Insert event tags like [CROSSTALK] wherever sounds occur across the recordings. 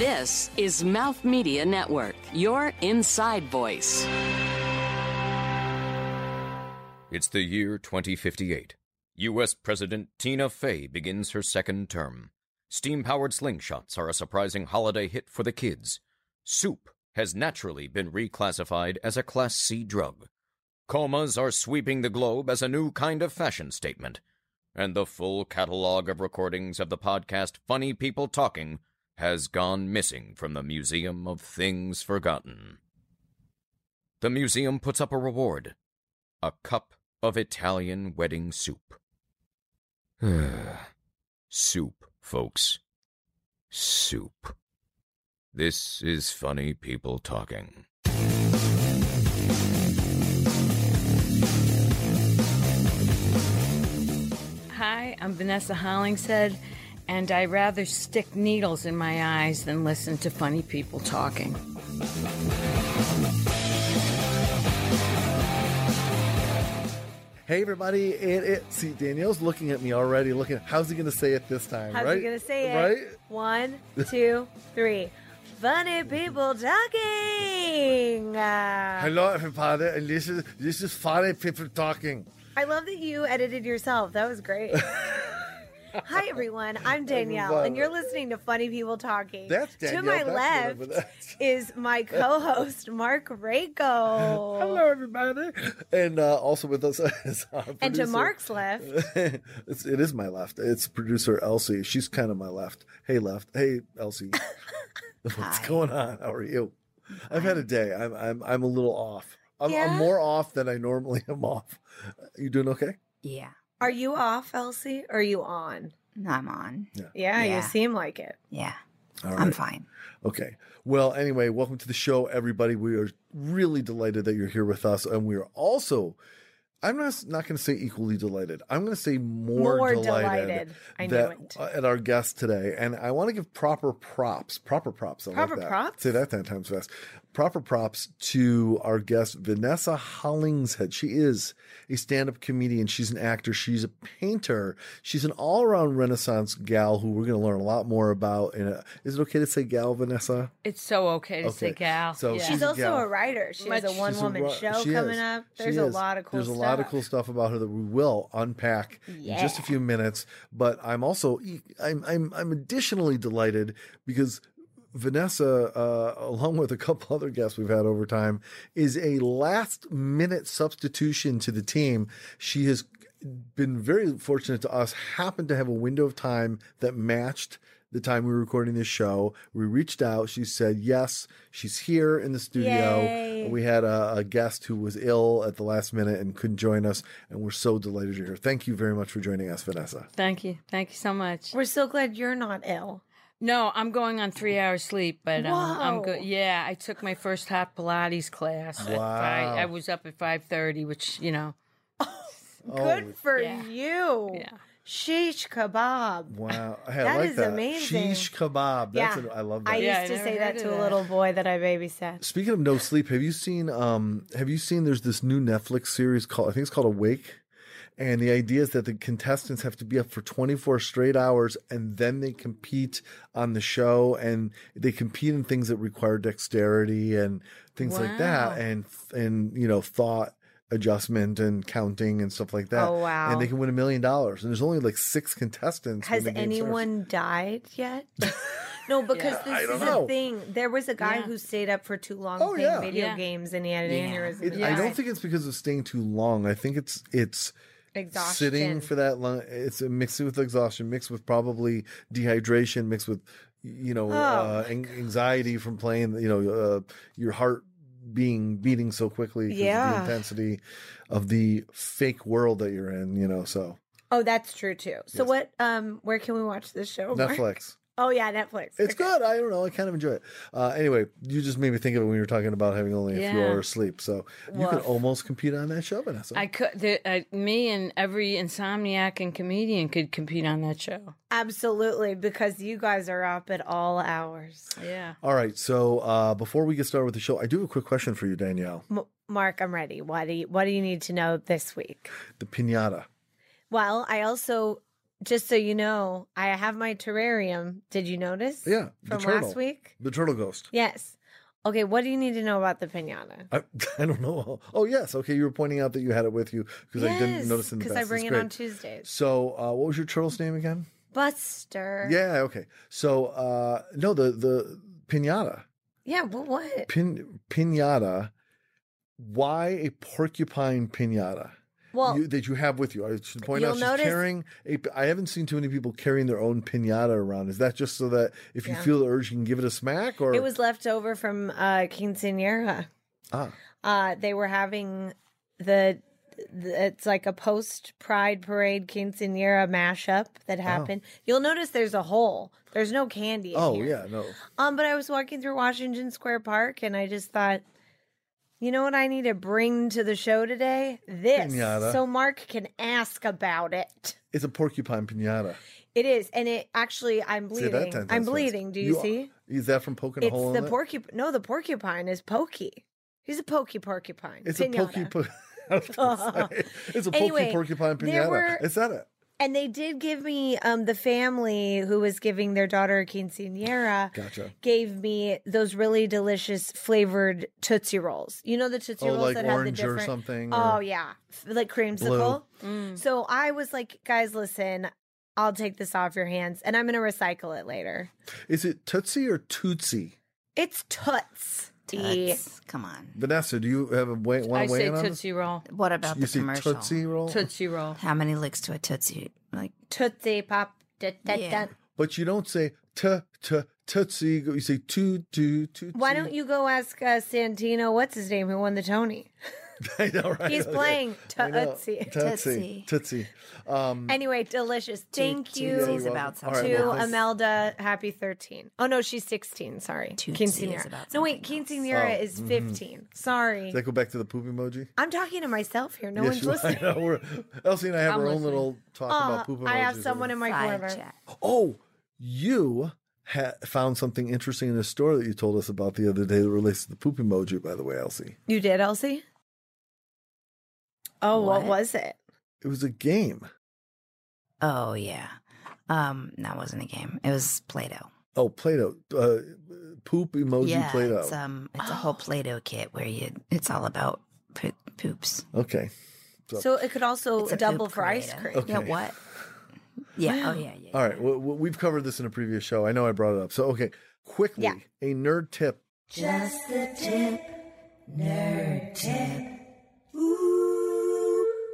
This is Mouth Media Network, your inside voice. It's the year 2058. U.S. President Tina Fey begins her second term. Steam powered slingshots are a surprising holiday hit for the kids. Soup has naturally been reclassified as a Class C drug. Comas are sweeping the globe as a new kind of fashion statement. And the full catalog of recordings of the podcast Funny People Talking has gone missing from the Museum of Things Forgotten. The museum puts up a reward a cup of Italian wedding soup. [SIGHS] soup, folks. Soup. This is Funny People Talking. Hi, I'm Vanessa Hollingshead, and I rather stick needles in my eyes than listen to funny people talking. Hey everybody, it, it see Danielle's looking at me already. Looking, how's he gonna say it this time? How's right? he gonna say it? Right? One, [LAUGHS] two, three. Funny people talking. Uh, Hello everybody, and this is this is funny people talking. I love that you edited yourself. That was great. [LAUGHS] [LAUGHS] Hi everyone, I'm Danielle, and you're listening to Funny People Talking. That's Danielle. To my that's left [LAUGHS] is my [LAUGHS] co-host Marc Raco. Hello everybody, and uh, also with us is our And to Marc's left, it's, it is my left. It's producer Elsie. She's kind of my left. Hey left. Hey Elsie. What's going on? How are you? I've had a day. I'm I'm I'm a little off. I'm, Yeah? I'm more off than I normally am off. You doing okay? Yeah. Are you off, Elsie? Or are you on? No, I'm on. Yeah, you Yeah. seem like it. Yeah. All I'm fine. Okay. Well, anyway, welcome to the show, everybody. We are really delighted that you're here with us, and we are also. I'm not not going to say equally delighted. I'm going to say more, More delighted, delighted. I knew that, it. uh, at our guest today, and I want to give proper props. Proper props. I like Proper that. props? Say that ten times fast. Proper props to our guest Vanessa Hollingshead. She is a stand-up comedian. She's an actor. She's a painter. She's an all-around Renaissance gal who we're going to learn a lot more about. In a, uh, is it okay to say gal, Vanessa? It's so okay to say Okay. gal. So yeah. she's She's a also gal. a writer. She has a one woman ru- show she coming is. up. She There's a is. lot of cool There's stuff. a lot of cool stuff about her that we will unpack in just a few minutes. But I'm also I'm I'm I'm additionally delighted because Vanessa, uh, along with a couple other guests we've had over time, is a last minute substitution to the team. She has been very fortunate to us, happened to have a window of time that matched the time we were recording this show. We reached out. She said yes. She's here in the studio. Yay. We had a, a guest who was ill at the last minute and couldn't join us, and we're so delighted you're here. Thank you very much for joining us, Vanessa. Thank you. Thank you so much. We're so glad you're not ill. No, I'm going on three hours sleep, but um, I'm good. Yeah, I took my first hot Pilates class. at Wow. five- I was up at five thirty, which you know, [LAUGHS] Good Oh, for Yeah. you. yeah. Sheesh kebab. Wow, hey, I That like is that. amazing. Sheesh kebab. That's yeah, a, I love that. I Yeah, used I to never say that heard to of a that. little boy that I babysat. Speaking of no sleep, have you seen um have you seen there's this new Netflix series called I think it's called Awake? And the idea is that the contestants have to be up for 24 straight hours and then they compete on the show and they compete in things that require dexterity and things like that and and you know thought adjustment and counting and stuff like that. Oh, wow. And they can win a million dollars. And there's only like six contestants. Has the game starts. anyone died yet? [LAUGHS] no, because I this is know. a thing. There was a guy Yeah. who stayed up for too long Oh, playing yeah. video Yeah. games and he had an Yeah. aneurysm. It, and I don't think it's because of staying too long. I think it's it's exhaustion. sitting for that long. It's a mixed with exhaustion, mixed with probably dehydration, mixed with you know Oh, uh, an- anxiety from playing. You know uh, your heart being beating so quickly. Yeah. the intensity of the fake world that you're in. You know, so Oh, that's true too. So Yes. what? Um, where can we watch this show? Netflix. Oh yeah, Netflix. It's Okay. good. I don't know. I kind of enjoy it. Uh, anyway, you just made me think of it when you were talking about having only a few hours sleep. So you could almost compete on that show, Vanessa. I could. The, uh, me and every insomniac and comedian could compete on that show. Absolutely, because you guys are up at all hours. Yeah. All right. So uh, before we get started with the show, I do have a quick question for you, Danielle. M- Marc, I'm ready. What do you What do you need to know this week? The pinata. Well, I also just so you know, I have my terrarium. Did you notice? Yeah, the From turtle. last week? The turtle ghost. Yes. Okay, what do you need to know about the pinata? I, [LAUGHS] I don't know. Oh yes, okay. You were pointing out that you had it with you because I didn't notice in the because past. I bring That's it on great. Tuesdays. So, uh, what was your turtle's name again? Buster. Yeah. Okay. So, uh, no, the the pinata, Yeah, but what? pin pinata. Why a porcupine pinata? Well, you, that you have with you. I should point out she's notice- carrying a. I haven't seen too many people carrying their own pinata around. Is that just so that if you Yeah. feel the urge, you can give it a smack? Or it was left over from uh quinceanera. ah, Uh they were having the, the it's like a post pride parade quinceanera mashup that happened. You'll notice there's a hole. There's no candy. in oh here. yeah, no. Um, but I was walking through Washington Square Park and I just thought, you know what I need to bring to the show today? This. Pinata. So Marc can ask about it. It's a porcupine pinata. It is. And it actually I'm bleeding. 10 times I'm fast. bleeding. Do you, see? Is that from poking a It's hole the in porcupine. No, the porcupine is pokey. He's a pokey porcupine. It's Pinata. a pokey. Po- [LAUGHS] I was say, [LAUGHS] it's a pokey Anyway, porcupine pinata. were- Is that it? And they did give me um the family who was giving their daughter a quinceanera Gotcha. gave me those really delicious flavored Tootsie Rolls. You know the Tootsie Oh, Rolls like that have the orange or different something, Oh or- yeah. Like creamsicle. So I was like, guys, listen, I'll take this off your hands and I'm gonna recycle it later. Is it Tootsie or Tootsie? It's Toots. Toots. Come on. Vanessa, do you have a way, want I to weigh say in on this? Tootsie Roll. What about You the see commercial? Tootsie Roll? Tootsie Roll. How many licks to a Tootsie? Like, Tootsie Pop. Da, da, Yeah. da. But you don't say t t tootsie. You say toot toot toot. Why don't you go ask uh, Santino, what's his name, who won the Tony? [LAUGHS] [LAUGHS] I know, right? He's playing I know. Tootsie. Tootsie. Tootsie. Um, Anyway, delicious. Thank you. Tootsie's about something to well, else. Imelda, happy 13. Oh, no, she's 16. Sorry. Tootsie is Quinceanera. about No, wait, something quinceanera Oh, is 15. Sorry. does that go back to the poop emoji? I'm talking to myself here. No Yes, one's listening. [LAUGHS] I know. We're, Elsie and I have I'm our own little talk Uh, about poop emojis. I have someone in my corner. Oh, you ha- found something interesting in the store that you told us about the other day that relates to the poop emoji, by the way, Elsie. You did, Elsie? Oh, what, What? was it? It was a game. Oh yeah. Um, that wasn't a game. It was Play-Doh. Oh, Play-Doh. Uh, poop emoji yeah, Play-Doh. it's um, it's a whole [GASPS] Play-Doh kit where you. It's all about poop, poops. okay. So it could also It's a double poop for ice creator. cream. Yeah. What? Yeah. Oh yeah. Yeah. All right. Well, well, we've covered this in a previous show. I know I brought it up. So, okay. Quickly, Yeah. a nerd tip. Just the tip. Nerd tip.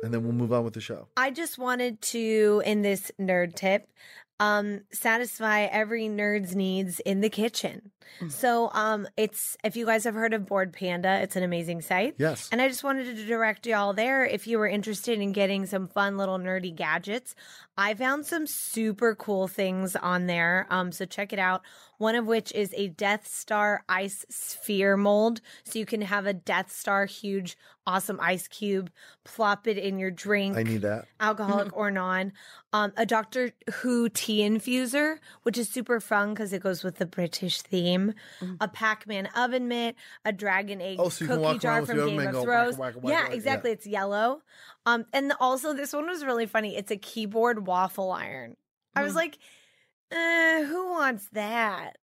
And then we'll move on with the show. I just wanted to, in this nerd tip, um, satisfy every nerd's needs in the kitchen. So, um, it's if you guys have heard of Bored Panda, it's an amazing site. Yes. And I just wanted to direct y'all there if you were interested in getting some fun little nerdy gadgets. I found some super cool things on there. Um, so check it out. One of which is a Death Star ice sphere mold. So you can have a Death Star huge, awesome ice cube, plop it in your drink I need that. [LAUGHS] alcoholic or non. Um, a Doctor Who tea infuser, which is super fun because it goes with the British theme. A Pac-Man oven mitt, a Dragon Egg Oh, so you can cookie walk jar with from your Game oven of mitt and Thrones. whack, whack, whack, yeah, whack, yeah. exactly. It's yellow. Um, and also this one was really funny. It's a keyboard waffle iron. I was like, eh, who wants that?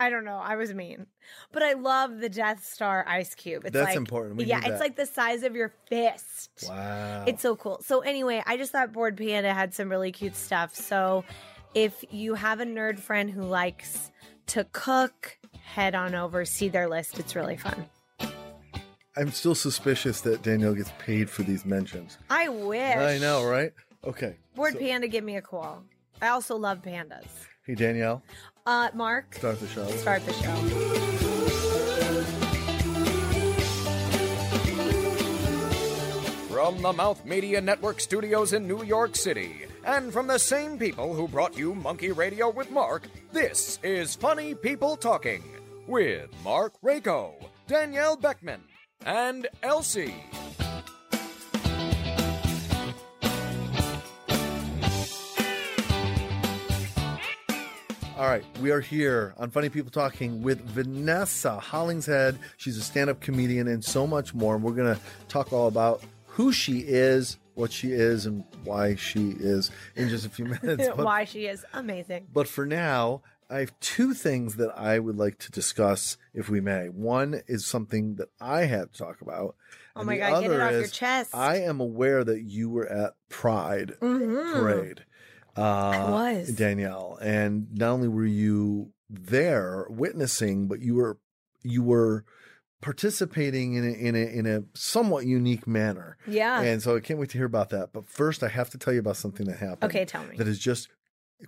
I don't know. I was mean, but I love the Death Star ice cube. It's That's like, important. We yeah, it's that. like the size of your fist. Wow. It's so cool. So anyway, I just thought Bored Panda had some really cute stuff. So if you have a nerd friend who likes to cook, head on over, see their list. It's really fun. I'm still suspicious that Danielle gets paid for these mentions. I wish. I know, right? Okay. Bored So- Panda, give me a call. I also love pandas. Hey, Danielle, Uh, Marc, start the show. start the show. From the Mouth Media Network studios in New York City, and from the same people who brought you Monkey Radio with Marc, this is Funny People Talking with Marc Raco, Danielle Beckmann, and Elsie. All right, we are here on Funny People Talking with Vanessa Hollingshead. She's a stand up comedian and so much more. And we're going to talk all about who she is, what she is and why she is in just a few [LAUGHS] minutes. [LAUGHS] But, Why she is amazing. but for now, I have two things that I would like to discuss, if we may. One is something that I had to talk about. Oh my God, get it off your chest. I am aware that you were at Pride Mhm. Parade. Uh, I was. Danielle, and not only were you there witnessing, but you were you were participating in a, in a in a somewhat unique manner. Yeah. And so I can't wait to hear about that. But first, I have to tell you about something that happened. Okay, tell me. That is just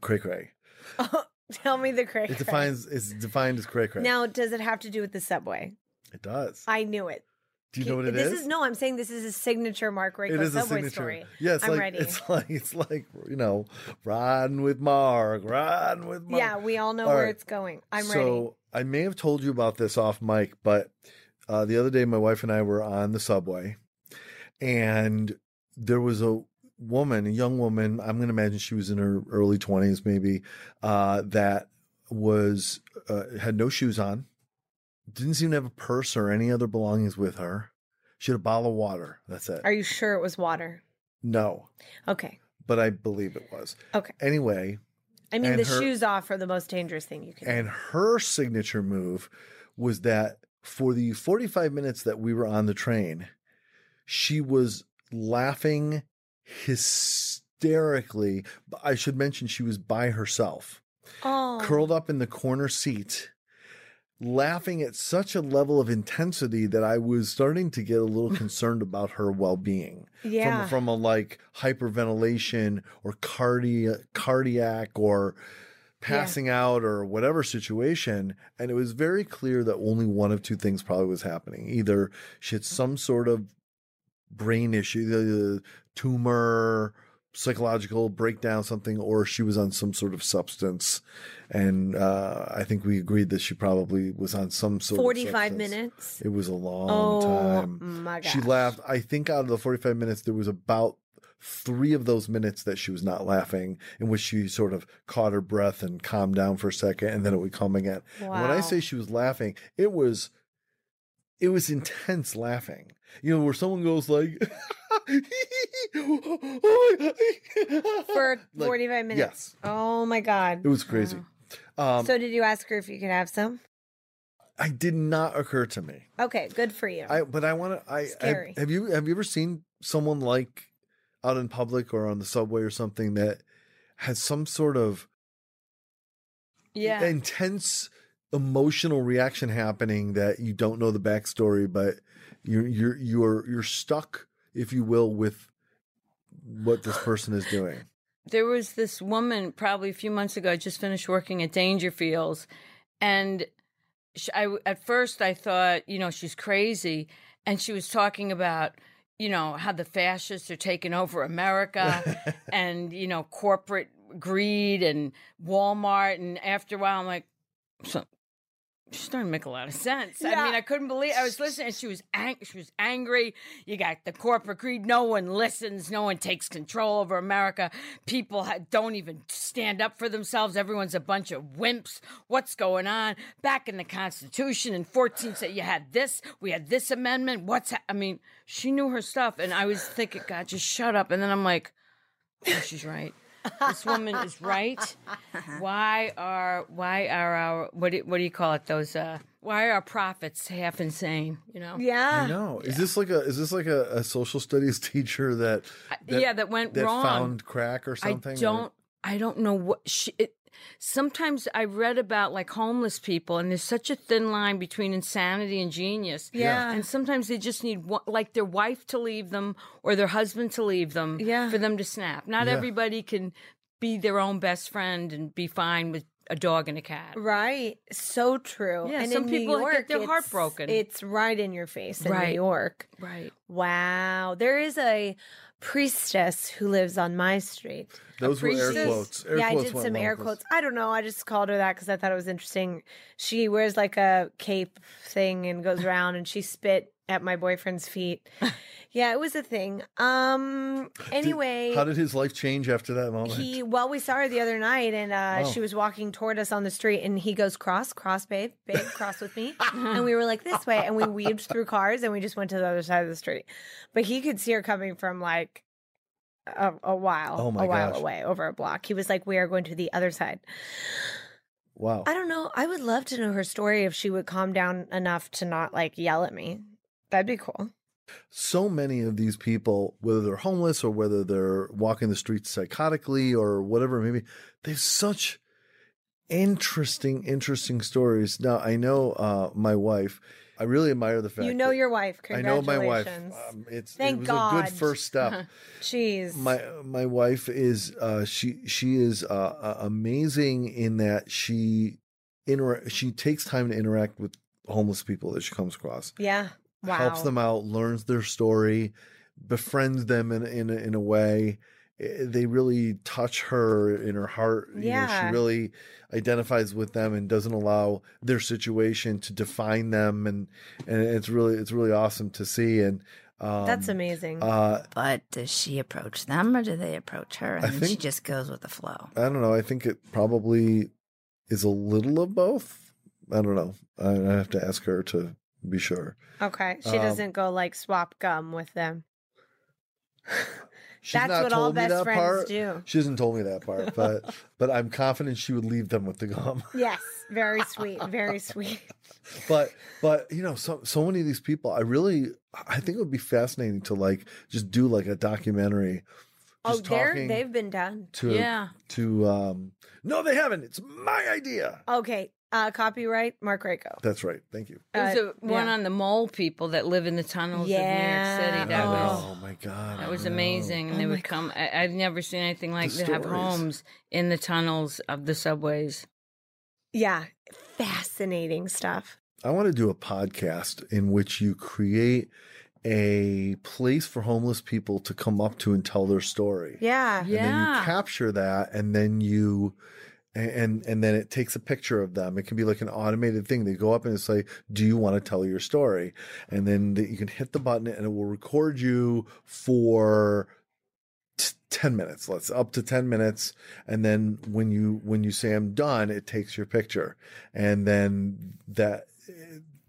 cray cray. [LAUGHS] [LAUGHS] Tell me the cray. It defines it's defined as cray cray. Now, does it have to do with the subway? it does. I knew it. Do you know what it this is? No, I'm saying this is a signature Marc Raco It is a subway signature. story. Yeah, it's I'm like ready. it's [LAUGHS] like it's like you know, riding with Marc, riding with Marc. yeah, we all know All where right. it's going. I'm so ready. I may have told you about this off mic, but uh, the other day my wife and I were on the subway, and there was a woman, a young woman. I'm going to imagine she was in her early 20s, maybe, uh, that was uh, had no shoes on, didn't seem to have a purse or any other belongings with her. She had a bottle of water. That's it. Are you sure it was water? no, Okay. but I believe it was. Okay. Anyway, I mean, the her- shoes off are the most dangerous thing you can. And her signature move was that for the 45 minutes that we were on the train, she was laughing hysterically. I should mention she was by herself, oh, curled up in the corner seat, laughing at such a level of intensity that I was starting to get a little [LAUGHS] concerned about her well being. Yeah. From, from a like hyperventilation or cardia- cardiac or passing out or whatever situation. And it was very clear that only one of two things probably was happening. Either she had some sort of brain issue, the tumor, psychological breakdown, something, or she was on some sort of substance. And uh, I think we agreed that she probably was on some sort of 45 minutes. It was a long Oh time. my She laughed. I think out of the 45 minutes, there was about three of those minutes that she was not laughing, in which she sort of caught her breath and calmed down for a second, and then it would come again. And when I say she was laughing, it was it was intense laughing. You know, where someone goes like [LAUGHS] For Like, 45 minutes. Yes, Oh my God. it was crazy. Um, so, did you ask her if you could have some? I did not occur to me. Okay, good for you. I but I want to. I Scary. Have, have you have you ever seen someone like out in public or on the subway or something that has some sort of Yeah. intense emotional reaction happening that you don't know the backstory, but you're you're you're you're stuck, if you will, with what this [SIGHS] person is doing. there was this woman probably a few months ago. I just finished working at Dangerfields, and she, I at first I thought, you know, she's crazy, and she was talking about, you know, how the fascists are taking over America, [LAUGHS] and you know, corporate greed and Walmart, and after a while, I'm like, so. She's starting to make a lot of sense. I mean, I couldn't believe I was listening. She was ang- she was angry. You got the corporate greed. No one listens. No one takes control over America. People ha- don't even stand up for themselves. Everyone's a bunch of wimps. What's going on? Back in the Constitution in 14 said you had this. We had this amendment. What's ha-? I mean, she knew her stuff, and I was thinking, God, just shut up. And then I'm like, oh, she's right. This woman is right. [LAUGHS] Why are why are our what do, what do you call it? Those uh, why are our prophets half insane? You know? yeah. I know. Is this like a is this like a, a social studies [LAUGHS] teacher that, that yeah, that went that wrong. found crack or something? I don't. I don't know what she. It, sometimes I read about like homeless people, and there's such a thin line between insanity and genius. Yeah. and sometimes they just need one, like their wife to leave them or their husband to leave them. Yeah. for them to snap. Not Yeah. everybody can be their own best friend and be fine with a dog and a cat. Right. So true. Yeah, and some in people New get York, their it's- heart broken. It's right in your face in New York. Right. Wow. There is a priestess who lives on my street. Those were air quotes. Air yeah, I did some air quotes. I don't know. I just called her that because I thought it was interesting. She wears like a cape thing and goes around and she spit at my boyfriend's feet. [LAUGHS] yeah, it was a thing. Um. Did- Anyway, how did his life change after that moment? he well, we saw her the other night, and uh, Oh. she was walking toward us on the street, and he goes, "Cross, cross, babe, babe, cross with me," [LAUGHS] and we were like this way, and we weaved through cars, and we just went to the other side of the street. But he could see her coming from like a, a while, Oh my a while gosh. away, over a block. He was like, "We are going to the other side." Wow. I don't know. I would love to know her story if she would calm down enough to not like yell at me. That'd be cool. so many of these people, whether they're homeless or whether they're walking the streets psychotically or whatever, maybe they have such interesting, interesting stories. Now, I know uh, my wife. I really admire the fact You know that- your wife. I know my wife. Um, it's Thank it was God. a good first step. [LAUGHS] Jeez. my my wife is uh, she she is uh, uh, amazing in that she inter- she takes time to interact with homeless people that she comes across. yeah. Wow. helps them out, learns their story, befriends them in in a, in a way. They really touch her in her heart. You know, Yeah. she really identifies with them and doesn't allow their situation to define them, and and it's really it's really awesome to see. And um, That's amazing. Uh, But does she approach them or do they approach her? And I then she just goes with the flow. I don't know. I think it probably is a little of both. I don't know. I, I have to ask her to be sure. okay. She um, doesn't go like swap gum with them. [LAUGHS] She's That's not what all me best that friends part. do. She hasn't told me that part, but [LAUGHS] but I'm confident she would leave them with the gum. Yes. Very sweet. Very sweet. [LAUGHS] but but you know, so so many of these people, I really I think it would be fascinating to like just do like a documentary. Oh, Just they're they've been done. to Yeah. to um no they haven't. It's my idea. Okay. Uh copyright Marc Raco. That's right. Thank you. There's Uh, a one yeah. on the mole people that live in the tunnels Yeah. of New York City. That was oh my god. that was I amazing, and Oh they would come. I, I've never seen anything like The they have homes in the tunnels of the subways. Yeah. Fascinating stuff. I want to do a podcast in which you create a place for homeless people to come up to and tell their story. Yeah. And then you capture that and then you and and then it takes a picture of them. It can be like an automated thing. They go up and say, "Do you want to tell your story?" And then the, you can hit the button and it will record you for t- 10 minutes. Let's up to 10 minutes and then when you when you say I'm done, it takes your picture. And then that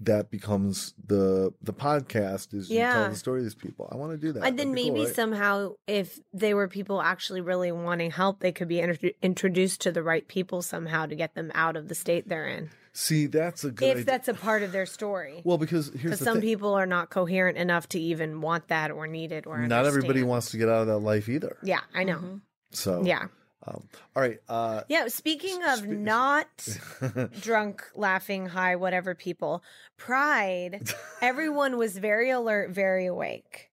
that becomes the the podcast is you Yeah. tell the story of these people. I want to do that. And then maybe cool, right? somehow, if they were people actually really wanting help, they could be intro- introduced to the right people somehow to get them out of the state they're in. See, that's a good if idea. that's a part of their story. Well, because here's the some thing. people are not coherent enough to even want that or need it or Not everybody wants to get out of that life either. Yeah, I know. Mm-hmm. So Yeah. Um, all right. Uh, Yeah. Speaking of Spe- [LAUGHS] not [LAUGHS] drunk, laughing, high, whatever people, Pride, [LAUGHS] everyone was very alert, very awake.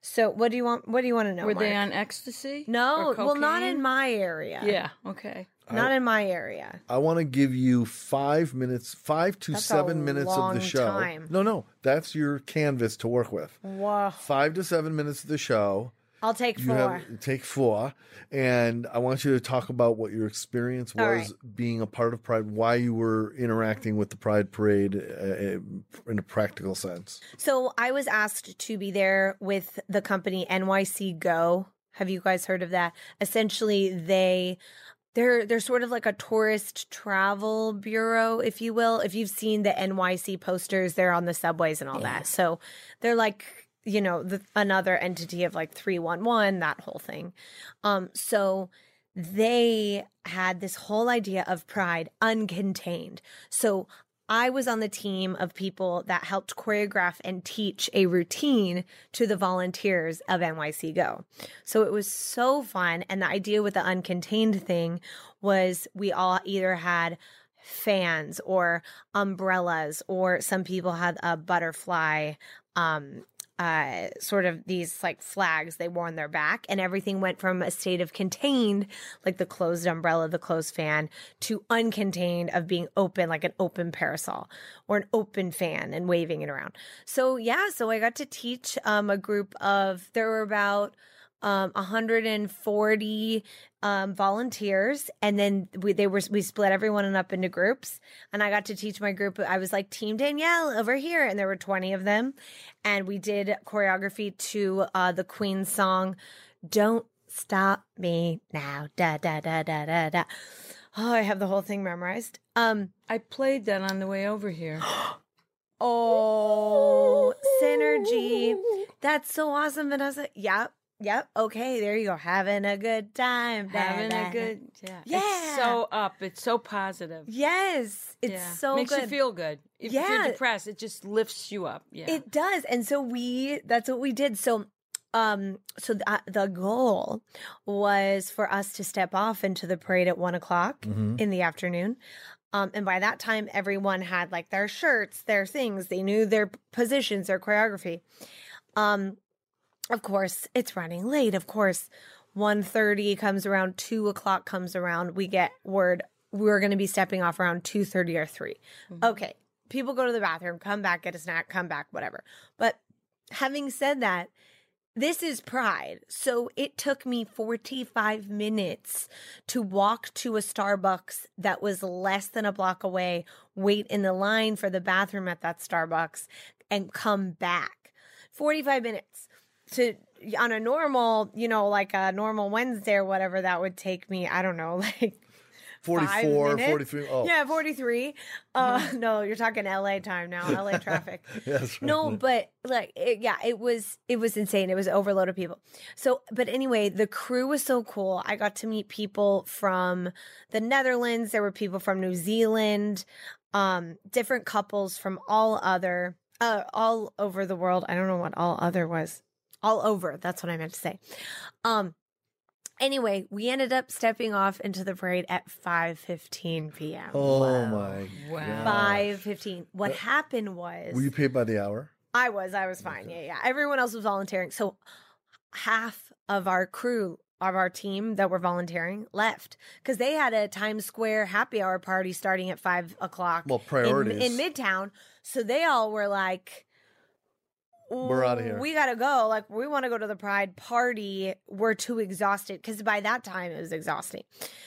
So what do you want? What do you want to know? Were they on ecstasy? No, well, not in my area. Yeah. Okay. not in my area. I want to give you five minutes, five to That's a seven minutes of the show. time. No, no, that's your canvas to work with. Whoa! Five to seven minutes of the show. I'll take You four. have take four, and I want you to talk about what your experience was right. being a part of Pride, why you were interacting with the Pride Parade uh, in a practical sense. So I was asked to be there with the company NYC Go. Have you guys heard of that? Essentially, they they're they're sort of like a tourist travel bureau, if you will. If you've seen the NYC posters, they're on the subways and all Yeah. that. So they're like you know the, another entity of like 311 that whole thing um so they had this whole idea of pride uncontained so I was on the team of people that helped choreograph and teach a routine to the volunteers of NYC Go. So it was so fun. And the idea with the uncontained thing was we all either had fans or umbrellas, or some people had a butterfly, um, uh, sort of these like flags they wore on their back, and everything went from a state of contained, like the closed umbrella, the closed fan, to uncontained of being open, like an open parasol or an open fan and waving it around. So yeah, so I got to teach um, a group of there were about um 140 um volunteers and then we they were we split everyone up into groups and I got to teach my group I was like team Danielle over here and there were 20 of them and we did choreography to uh the Queen song Don't Stop Me Now da da da da da da Oh I have the whole thing memorized um I played that on the way over here. [GASPS] Oh, synergy. That's so awesome, Vanessa. Yeah. Yep. Okay. There you go. Having a good time. Having a good yeah. Yeah. It's so up. It's so positive. Yes, it's yeah. so makes good. you feel good. If Yeah. you're depressed, it just lifts you up. Yeah. It does. And so we that's what we did. So um so the, the goal was for us to step off into the parade at one o'clock Mhm. in the afternoon. Um, and by that time, everyone had like their shirts, their things. They knew their positions, their choreography. Um, of course, it's running late. Of course, 1.30 comes around, two o'clock comes around. We get word we're going to be stepping off around two thirty or 3 mm-hmm. Okay, people go to the bathroom, come back, get a snack, come back, whatever. But having said that, this is pride. So it took me 45 minutes to walk to a Starbucks that was less than a block away, wait in the line for the bathroom at that Starbucks, and come back. 45 minutes. To on a normal, you know, like a normal Wednesday or whatever, that would take me, I don't know, [LAUGHS] like 44, minutes? 43. Oh, yeah, 43. Uh, [LAUGHS] no, you're talking LA time now, LA [LAUGHS] traffic. That's right. No, but like, it, yeah, it was it was insane. It was overload of people. So, but anyway, the crew was so cool. I got to meet people from the Netherlands. There were people from New Zealand, um, different couples from all other, uh, all over the world. I don't know what all other was. All over. That's what I meant to say. Um. Anyway, we ended up stepping off into the parade at 5:15 p.m. Oh my Wow. God. Five fifteen. What happened was Were you paid by the hour? I was, I was fine. Yeah, yeah. Everyone else was volunteering. So half of our crew of our team that were volunteering left because they had a Times Square happy hour party starting at five o'clock. Well, in, priorities. in Midtown. So they all were like, We're outta here. We gotta go. Like, we want to go to the Pride party. We're too exhausted because by that time it was exhausting.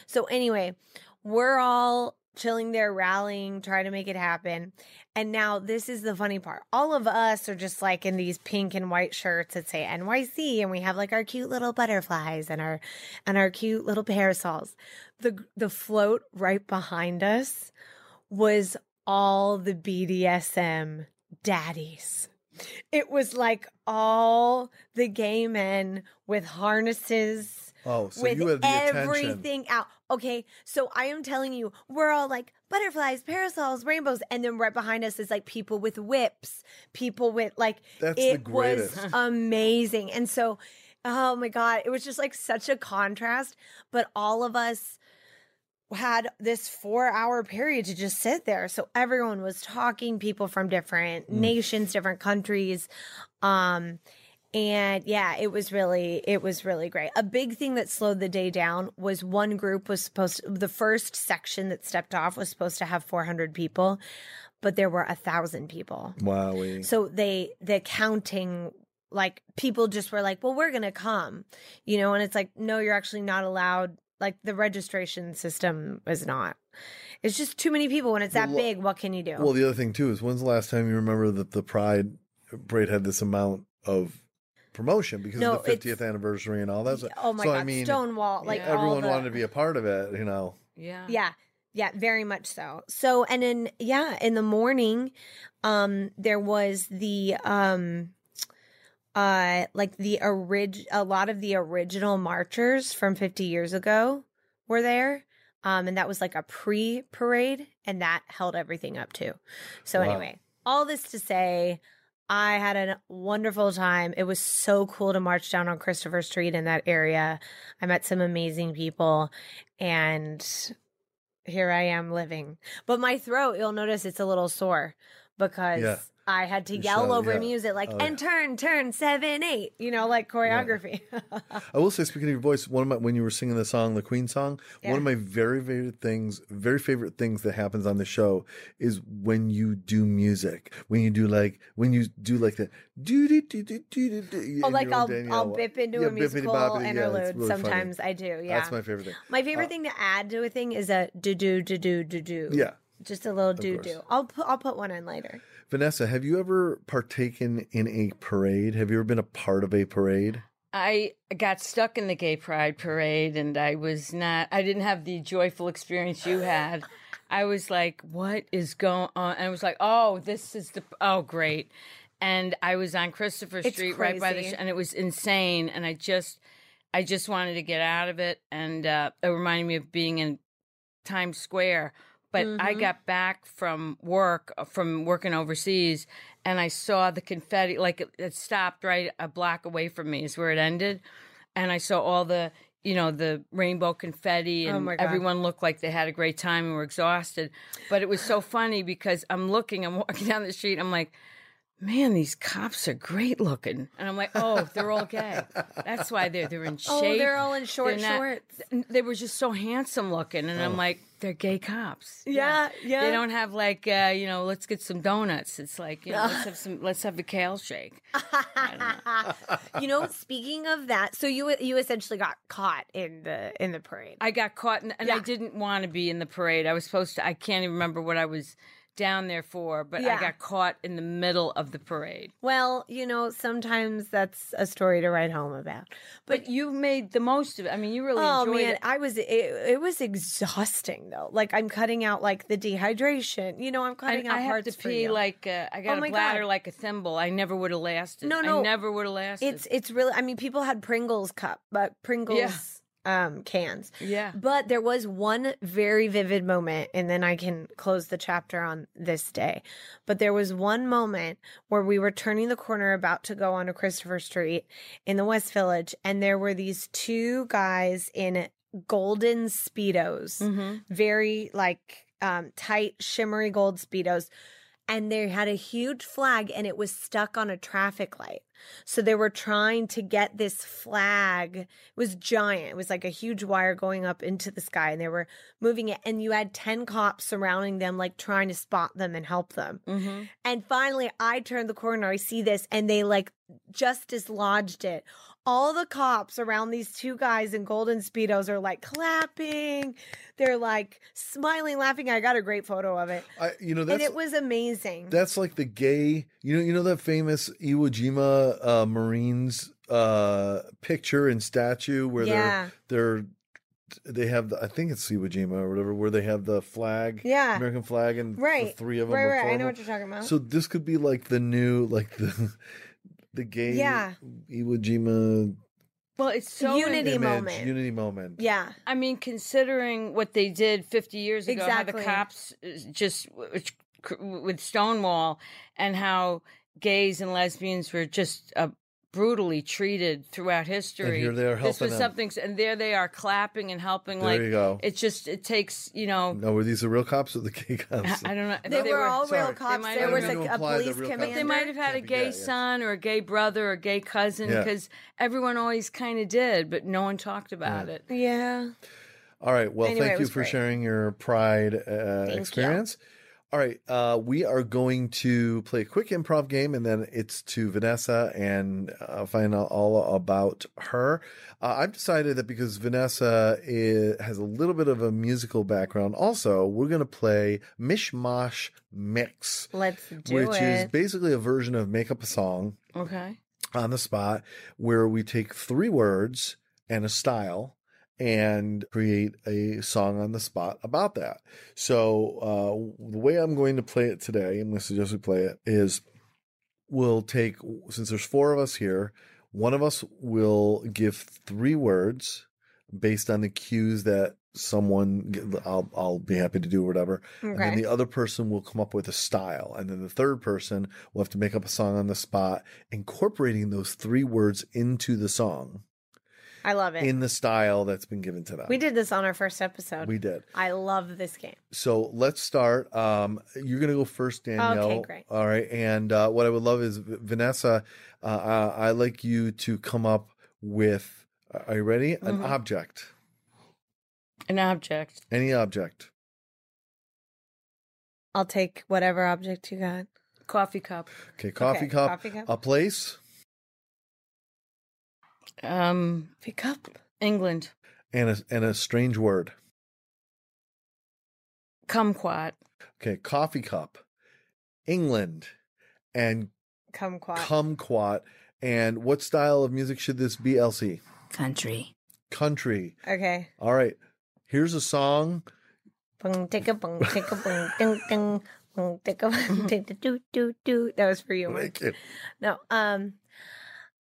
So anyway, we're all chilling there, rallying, trying to make it happen. And now this is the funny part. All of us are just like in these pink and white shirts that say NYC and we have like our cute little butterflies and our and our cute little parasols. The the float right behind us was all the BDSM daddies. It was like all the gay men with harnesses Oh, so with you had the attention. everything out. Okay, so I am telling you, we're all like butterflies, parasols, rainbows, and then right behind us is like people with whips, people with like That's the it was amazing. And so, oh my god, it was just like such a contrast. But all of us had this four hour period to just sit there. So everyone was talking, people from different Mm. nations, different countries. Um, and yeah, it was really, it was really great. A big thing that slowed the day down was one group was supposed to, the first section that stepped off was supposed to have 400 people, but there were a thousand people. Wow. So they, the counting, like people just were like, well, we're going to come, you know, and it's like, no, you're actually not allowed. Like the registration system is not. It's just too many people when it's that Well, big. What can you do? Well, the other thing too is when's the last time you remember that the Pride parade had this amount of promotion because No, of the 50th anniversary and all that. stuff. oh my so, God, I mean, Stonewall, like Yeah. everyone the- wanted to be a part of it. You know, Yeah. Yeah. Yeah, very much so. So and then yeah, in the morning, um, there was the um uh like the orig a lot of the original marchers from 50 years ago were there. Um, and that was like a pre parade, and that held everything up too. So, Wow. anyway, all this to say, I had a wonderful time. It was so cool to march down on Christopher Street in that area. I met some amazing people, and here I am living. But my throat, you'll notice it's a little sore because Yeah. I had to yell shouted, over yeah. music like Oh, and turn, turn, seven, eight, you know, like choreography. I will say, speaking of your voice, one of my when you were singing the song, the Queen song, Yeah. one of my very favorite things, very favorite things that happens on the show is when you do music. When you do like when you do like the do do do do do do. oh, like I'll I'll bip into Yeah, a musical. Yeah, it's interlude. really funny. Sometimes I do. Yeah. That's my favorite thing. My favorite thing to add to a thing is a do do do do do do. Yeah. Just a little do do. I'll put I'll put one in later. Vanessa, have you ever partaken in a parade? Have you ever been a part of a parade? I got stuck in the gay pride parade and I was not I didn't have the joyful experience you had. I was like, what is going on? And I was like, oh, this is the oh great. and I was on Christopher It's Street right by the sh- and it was insane and I just I just wanted to get out of it and uh it reminded me of being in Times Square but I Mhm. got back from work uh, from working overseas and I saw the confetti like it, it stopped right a block away from me is where it ended and I saw all the you know the rainbow confetti Oh and God. everyone looked like they had a great time and were exhausted but it was so funny because I'm looking I'm walking [LAUGHS] down the street I'm like man, these cops are great looking. And I'm like, oh, they're all gay. That's why they're they're in shape. [LAUGHS] Oh, they're all in short not- shorts. They were just so handsome looking, and I'm like, they're gay cops. Yeah, yeah. They don't have like, uh, you know, let's get some donuts. It's like, you know, let's have [LAUGHS] some, let's have a kale shake. [LAUGHS] you know, speaking of that, so you you essentially got caught in the in the parade. I got caught, in, and I didn't want to be in the parade. I was supposed to. I can't even remember what I was down there for, but Yeah. I got caught in the middle of the parade. well, you know, sometimes that's a story to write home about. But you made the most of it. I mean, you really Oh enjoyed man, it. I was it, it was exhausting though. Like I'm cutting out like the dehydration. You know, I'm cutting I, out I have parts to pee like uh, I got Oh a bladder God. like a thimble. I never would have lasted. No, no. I never would have lasted. It's it's really. I mean, people had Pringles cup, but Pringles um cans. yeah. But there was one very vivid moment, and then I can close the chapter on this day. But there was one moment where we were turning the corner about to go onto Christopher Street in the West Village, and there were these two guys in golden Speedos, Mm-hmm. very like um, tight, shimmery gold Speedos. And they had a huge flag and it was stuck on a traffic light. So they were trying to get this flag. It was giant. It was like a huge wire going up into the sky and they were moving it. And you had 10 cops surrounding them, like trying to spot them and help them. Mm-hmm. And finally, I turned the corner. I see this, and they like just dislodged it. All the cops around these two guys in golden speedos are like clapping. They're like smiling, laughing. I got a great photo of it, I, you know, and that's it was amazing. that's like the gay. You know, you know that famous Iwo Jima uh, Marines uh, picture and statue where Yeah. they're they're they have the I think it's Iwo Jima or whatever where they have the flag, Yeah. American flag, and the right, three of them. right, right. I know what you're talking about. So this could be like the new, like the [LAUGHS] the gay Yeah. Iwo Jima Well, it's so Unity image, moment. unity moment. yeah, I mean, considering what they did 50 years ago, how Exactly. the cops uh, just with Stonewall and how gays and lesbians were just uh, brutally treated throughout history. here they are This was them. something, and there they are clapping and helping. There like you go. it just it takes you know. No, were these the real cops or the gay cops? [LAUGHS] I don't know. they, were, all sorry. real cops. There was been like a imply the police real cops. commander. They might have had a gay gay, yes. son or a gay brother or a gay cousin Yeah. because everyone always kind of did, but no one talked about it. Yeah. All right. Well, Anyway, thank you for great. sharing your pride uh, you. All right. Uh, we are going to play a quick improv game, and then it's to Vanessa and uh, find out all about her. Uh, I've decided that because Vanessa is, has a little bit of a musical background, also, we're going to play Mish Mosh Mix, Let's do it. which is basically a version of Make Up a Song Okay. on the spot where we take three words and a style and create a song on the spot about that. So uh, the way I'm going to play it today, I'm going to suggest we play it, is we'll take, since there's four of us here, one of us will give three words based on the cues that someone I'll I'll be happy to do whatever and then the other person will come up with a style and then the third person will have to make up a song on the spot incorporating those three words into the song I love it. in the style that's been given to them we did this on our first episode. we did I love this game. so let's start um you're gonna go first danielle great. all right and uh what i would love is vanessa uh, uh i like you to come up with are you ready an Mm-hmm. Mhm. object An object. any object I'll take whatever object you got. Coffee cup. okay coffee Okay, cup coffee cup. a place Um, Pick up. England. and a and a strange word Kumquat. Okay, coffee cup, England, and Kumquat. kumquat. And what style of music should this be, Elsie? Country. Country. okay. All right. Here's a song. Bung, take a bung, take a bung, ding, ding. Mm, tick a- [LAUGHS] tick the doo doo doo. That was for you. Marc. Thank you. No, um,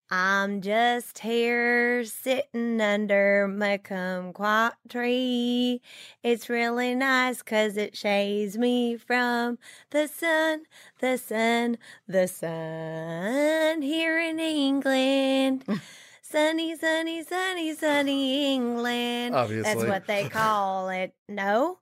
I'm just here sitting under my kumquat tree. It's really nice 'cause it shades me from the sun, the sun, the sun here in England. Mm. Sunny, sunny, sunny, sunny England. That's what they call it. No?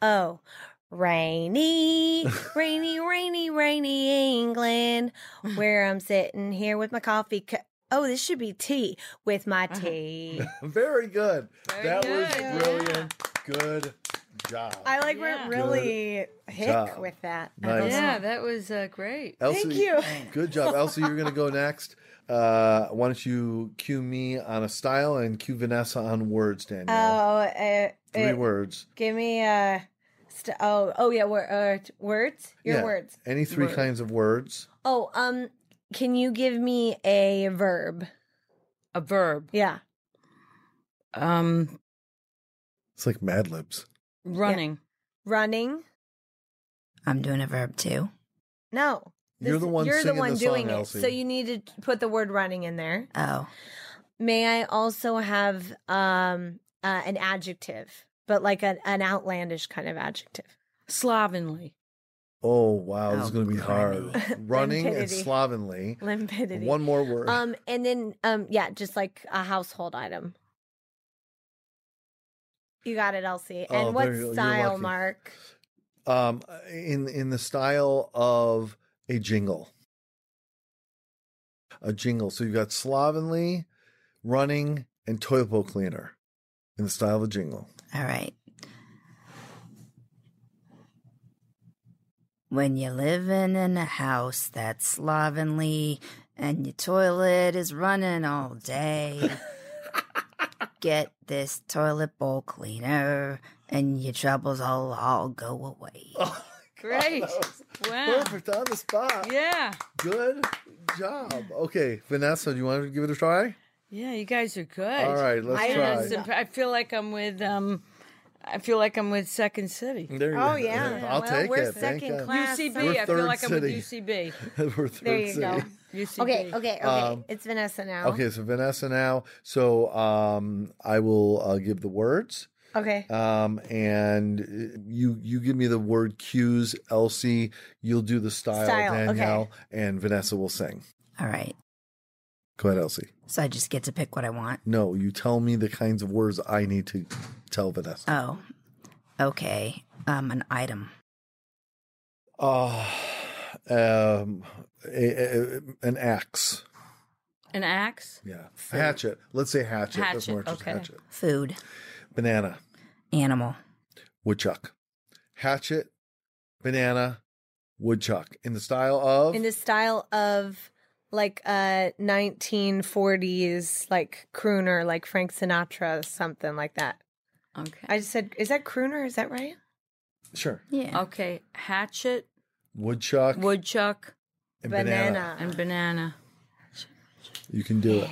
Oh, rainy, rainy, rainy, rainy England, where I'm sitting here with my coffee cup. Oh, this should be tea with my [LAUGHS] tea. Very good. Very that good, was yeah. brilliant. Good job. I like Yeah. went really hick job. with that. Nice. Yeah, that was uh, great. Elsie, Thank you. Good job. [LAUGHS] Elsie, you're going to go next. Uh, why don't you cue me on a style and cue Vanessa on words, Danielle? Oh, uh, Three uh, words. give me a. St- oh, oh yeah, wor- uh, words. Your Yeah. words. Any three Word. kinds of words. Oh, um, can you give me a verb? A verb. Yeah. Um, It's like Mad Libs. running. Running. I'm doing a verb too. No. You're the one You're the singing one the song, doing it. Elsie. So you need to put the word running in there. Oh, May I also have um uh, an adjective, but like an, an outlandish kind of adjective? Slovenly. Oh, wow. This is Oh, going to be hard. criminy. [LAUGHS] Running and slovenly. Limpidity. One more word. Um, and then um, yeah, just like a household item. You got it, Elsie. Oh, And what there you go. You're style. Mark? um, in in the style of a jingle. A jingle. So you've got slovenly, running, and toilet bowl cleaner in the style of a jingle. All right. When you're living in a house that's slovenly and your toilet is running all day, [LAUGHS] get this toilet bowl cleaner and your troubles all, all go away. [LAUGHS] Oh Great. Wow. Perfect on the spot. Yeah. Good job. Okay, Vanessa, do you want to give it a try? Yeah, you guys are good. All right, let's I try. that's I feel like I'm with um I feel like I'm with Second City. There you Oh go. yeah, I'll well, take we're it. Thank second you. class. UCB. We're I feel third like I'm city. with UCB. [LAUGHS] We're third There you city. go. UCB. Okay, okay, okay. Um, it's Vanessa now. Okay, so Vanessa now. So um, I will uh, give the words. Okay. Um, and uh, you you give me the word cues, Elsie. You'll do the style, Style, okay. Danielle, and Vanessa will sing. All right. Go ahead, Elsie. So I just get to pick what I want. No, you tell me the kinds of words I need to tell Vanessa. Oh, okay. Um, an item. Uh, um, a, a- an axe. An axe. Yeah, hatchet. Let's say hatchet. That's Hatchet, more just okay. hatchet. Food. Banana, Animal. woodchuck, hatchet, banana, woodchuck. In the style of In the style of like uh, a 1940s like crooner, like Frank Sinatra, something like that. Okay. I just said, is that crooner? Is that right? sure Yeah. Okay. Hatchet, woodchuck woodchuck, and Banana. banana. and banana. You can do it.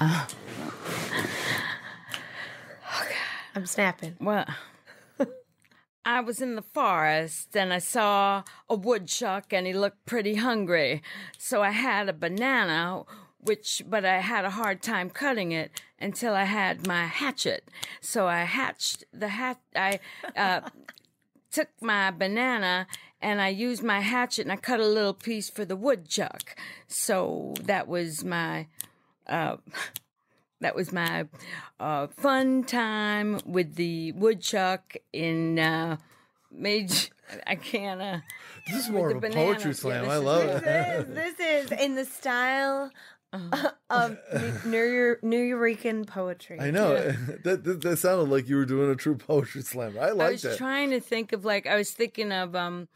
Oh. [SIGHS] [SIGHS] oh God. I'm snapping. Well, I was in the forest and I saw a woodchuck and he looked pretty hungry. So I had a banana, which, but I had a hard time cutting it until I had my hatchet. So I hatched the hat, I, uh, [LAUGHS] took my banana and I used my hatchet and I cut a little piece for the woodchuck. So that was my, uh, that was my uh, fun time with the woodchuck in uh, made. I can't. Uh, This is more of a banana. poetry slam. this I is- love This it. is, this is in the style Uh-huh. of New Nuyorican poetry. I know [LAUGHS] that, that that sounded like you were doing a true poetry slam. I like it. I liked was it. trying to think of like I was thinking of um,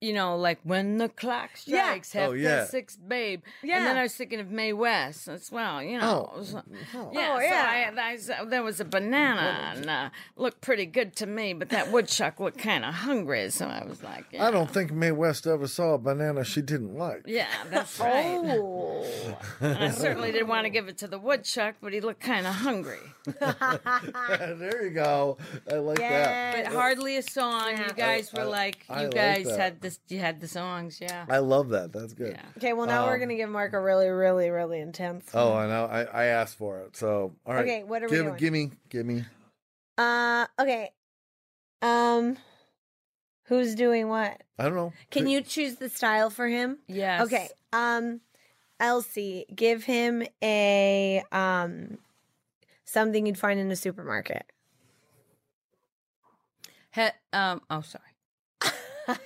you know, like when the clock Yeah. strikes, half Oh, yeah. past six, babe. Yeah. And then I was thinking of Mae West as well. You know. Oh. So- Oh. Yeah, Oh, so yeah. I, I s- there was a banana and uh, looked pretty good to me, but that woodchuck looked kind of hungry, so I was like, yeah. I don't think Mae West ever saw a banana she didn't like. Yeah, that's [LAUGHS] right. Oh, And I certainly didn't want to give it to the woodchuck, but he looked kind of hungry. [LAUGHS] [LAUGHS] there you go. I like that. But hardly a song. Yeah. You guys I- were like, you like guys that. had this. You had the songs, yeah. I love that. That's good. Yeah. Okay, well now we're Um, gonna give Mark a really, really, really intense. Oh, I know. I, I asked for it. So, all right. Okay, what are we give, doing? Give me, give me. Uh, okay. Um, who's doing what? I don't know. Can you choose the style for him? Yes. Okay. Um, Elsie, give him a um something you'd find in a supermarket. He- um. Oh, sorry. [LAUGHS]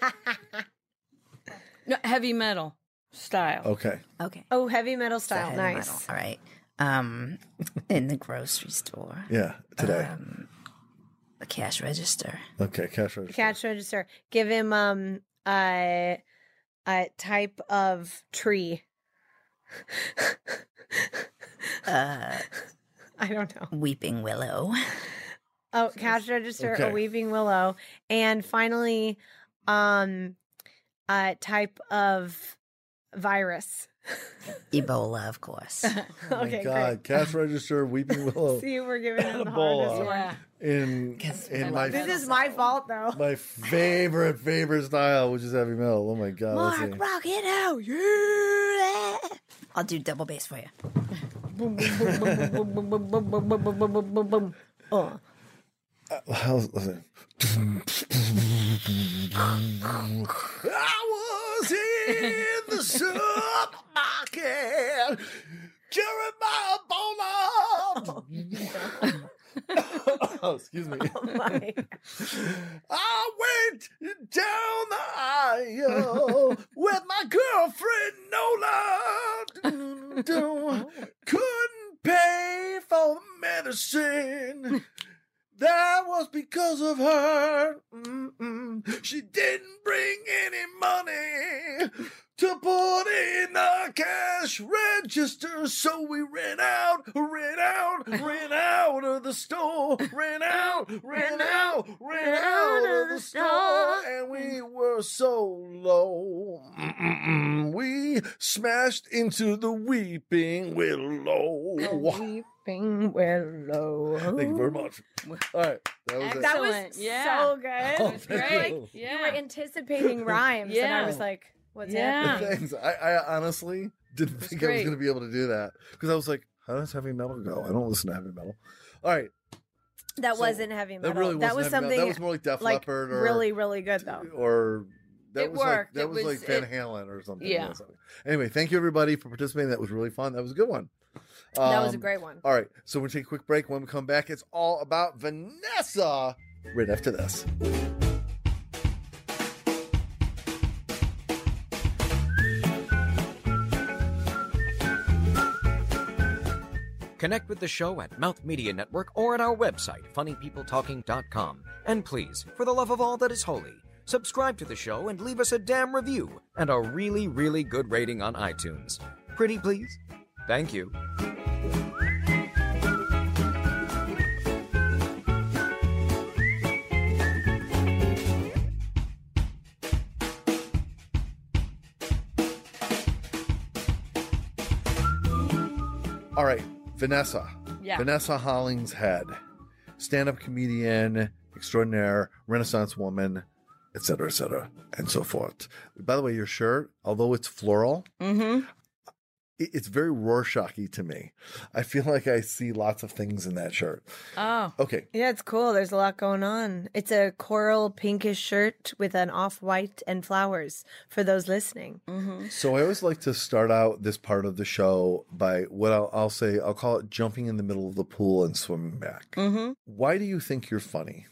No, heavy metal style. Okay. Okay. oh, heavy metal style. heavy Nice. metal. All right. Um, [LAUGHS] in the grocery store, Yeah. Today. um, the cash register. okay. Cash register. Cash register. Give him um a a type of tree. [LAUGHS] Uh, I don't know. weeping willow. Oh, cash register, Okay. a weeping willow, and finally, um, a type of virus. Ebola, of course. Oh my okay, God. Cash register, Weeping Willow. See, we're giving him the Ebola. hardest one. Yeah. in in my This is my fault, though. my favorite favorite style, which is heavy metal. Oh my god! Mark, see. rock it out. Yeah. I'll do double bass for you. Boom, boom, boom, boom, boom, boom, boom, boom, boom, boom, boom, boom, boom, boom. Oh. I was in the supermarket, Jeremiah Bonham. oh, [LAUGHS] oh excuse me. Oh, my. I went down the aisle with my girlfriend Nola. [LAUGHS] Couldn't pay for the medicine. That was because of her. Mm-mm. She didn't bring any money to put in the cash register, so we ran out, ran out, ran out of the store, ran out, ran out, ran out of the store, and we were so low. Mm-mm-mm. We smashed into the weeping willow. Weeping willow. Thank you very much. [LAUGHS] All right, that was it. That was Excellent. Yeah. so good. Oh, It was thank oh, like you. you were anticipating [LAUGHS] rhymes, and I was like, "What's Yeah. happening?" Thanks. I, I honestly didn't think I was going to be able to do that because I was like, how does heavy metal go? I don't listen to heavy metal. All right. That So, wasn't heavy metal. That really wasn't that was heavy metal. something That was more like Def like Leppard or really, really good though. or that It was worked. like that It was, was- like Van it- Halen or something. Yeah. Anyway, thank you everybody for participating. That was really fun. That was a good one. That was a Um, great one. All right, so we're gonna take a quick break. When we come back, it's all about Vanessa. Right after this. Connect with the show at Mouth Media Network or at our website, funnypeopletalking.com. And please, for the love of all that is holy, subscribe to the show and leave us a damn review and a really, really good rating on iTunes. Pretty please? Thank you. All right, Vanessa. Yeah. Vanessa Hollingshead, stand-up comedian extraordinaire, Renaissance woman, etc., etc., and so forth. By the way, your shirt, although it's floral, Mm-hmm. It- it's very Rorschachy to me. I feel like I see lots of things in that shirt. Oh. Okay, Yeah, it's cool. There's a lot going on. It's a coral pinkish shirt with an off white and flowers for those listening. Mm-hmm. so I always like to start out this part of the show by what I'll, I'll say. I'll call it jumping in the middle of the pool and swimming back. Mm-hmm. Why do you think you're funny?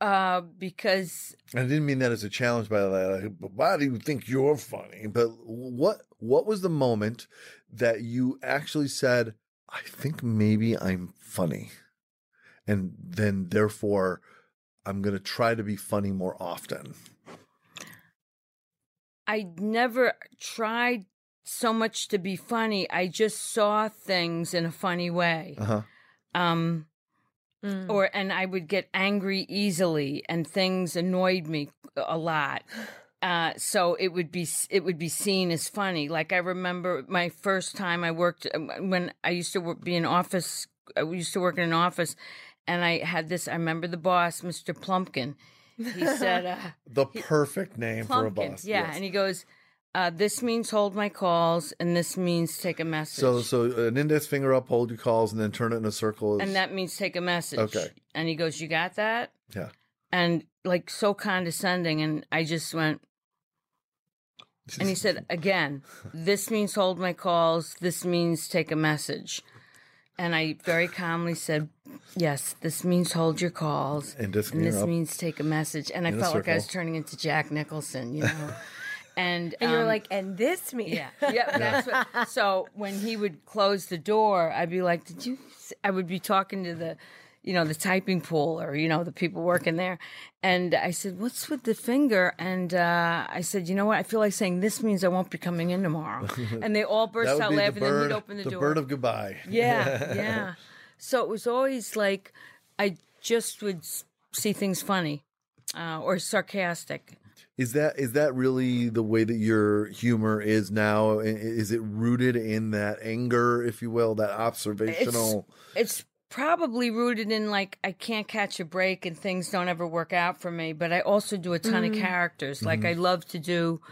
Uh, because I didn't mean that as a challenge, by the way. Like, but why do you think you're funny? But what what was the moment that you actually said, "I think maybe I'm funny," and then therefore I'm going to try to be funny more often? I never tried so much to be funny. I just saw things in a funny way. Uh huh. Um, Mm. or and I would get angry easily, and things annoyed me a lot. [GASPS] Uh, so it would be it would be seen as funny. Like I remember my first time I worked um, when I used to work, be in office. I used to work in an office, and I had this. I remember the boss, Mr. Plumpkin. he said, [LAUGHS] uh, The perfect name for a boss. Yeah, yes. and he goes, uh, "This means hold my calls, and this means take a message." So, so an index finger up, hold your calls, and then turn it in a circle. Is, and that means take a message. Okay. And he goes, "You got that?" yeah. And like so condescending, and I just went. And he said again, [LAUGHS] "This means hold my calls. This means take a message." And I very calmly said, "Yes, this means hold your calls, And this and this up. means take a message." And I In felt like I was turning into Jack Nicholson, you [LAUGHS] know. And And you were um, like, and this me. Yeah, yeah. That's what, [LAUGHS] so when he would close the door, I'd be like, "Did you?" I would be talking to the, you know, the typing pool or you know the people working there, and I said, "What's with the finger?" And uh, I said, "You know what? I feel like saying this means I won't be coming in tomorrow." [LAUGHS] And they all burst out be the laughing. and bird, he'd open the, the door. bird of goodbye. yeah, [LAUGHS] yeah. So it was always like I just would see things funny uh, or sarcastic. Is that is that really the way that your humor is now? Is it rooted in that anger, if you will, that observational? it's probably rooted in like I can't catch a break and things don't ever work out for me. But I also do a ton of mm. characters. Like mm-hmm. I love to do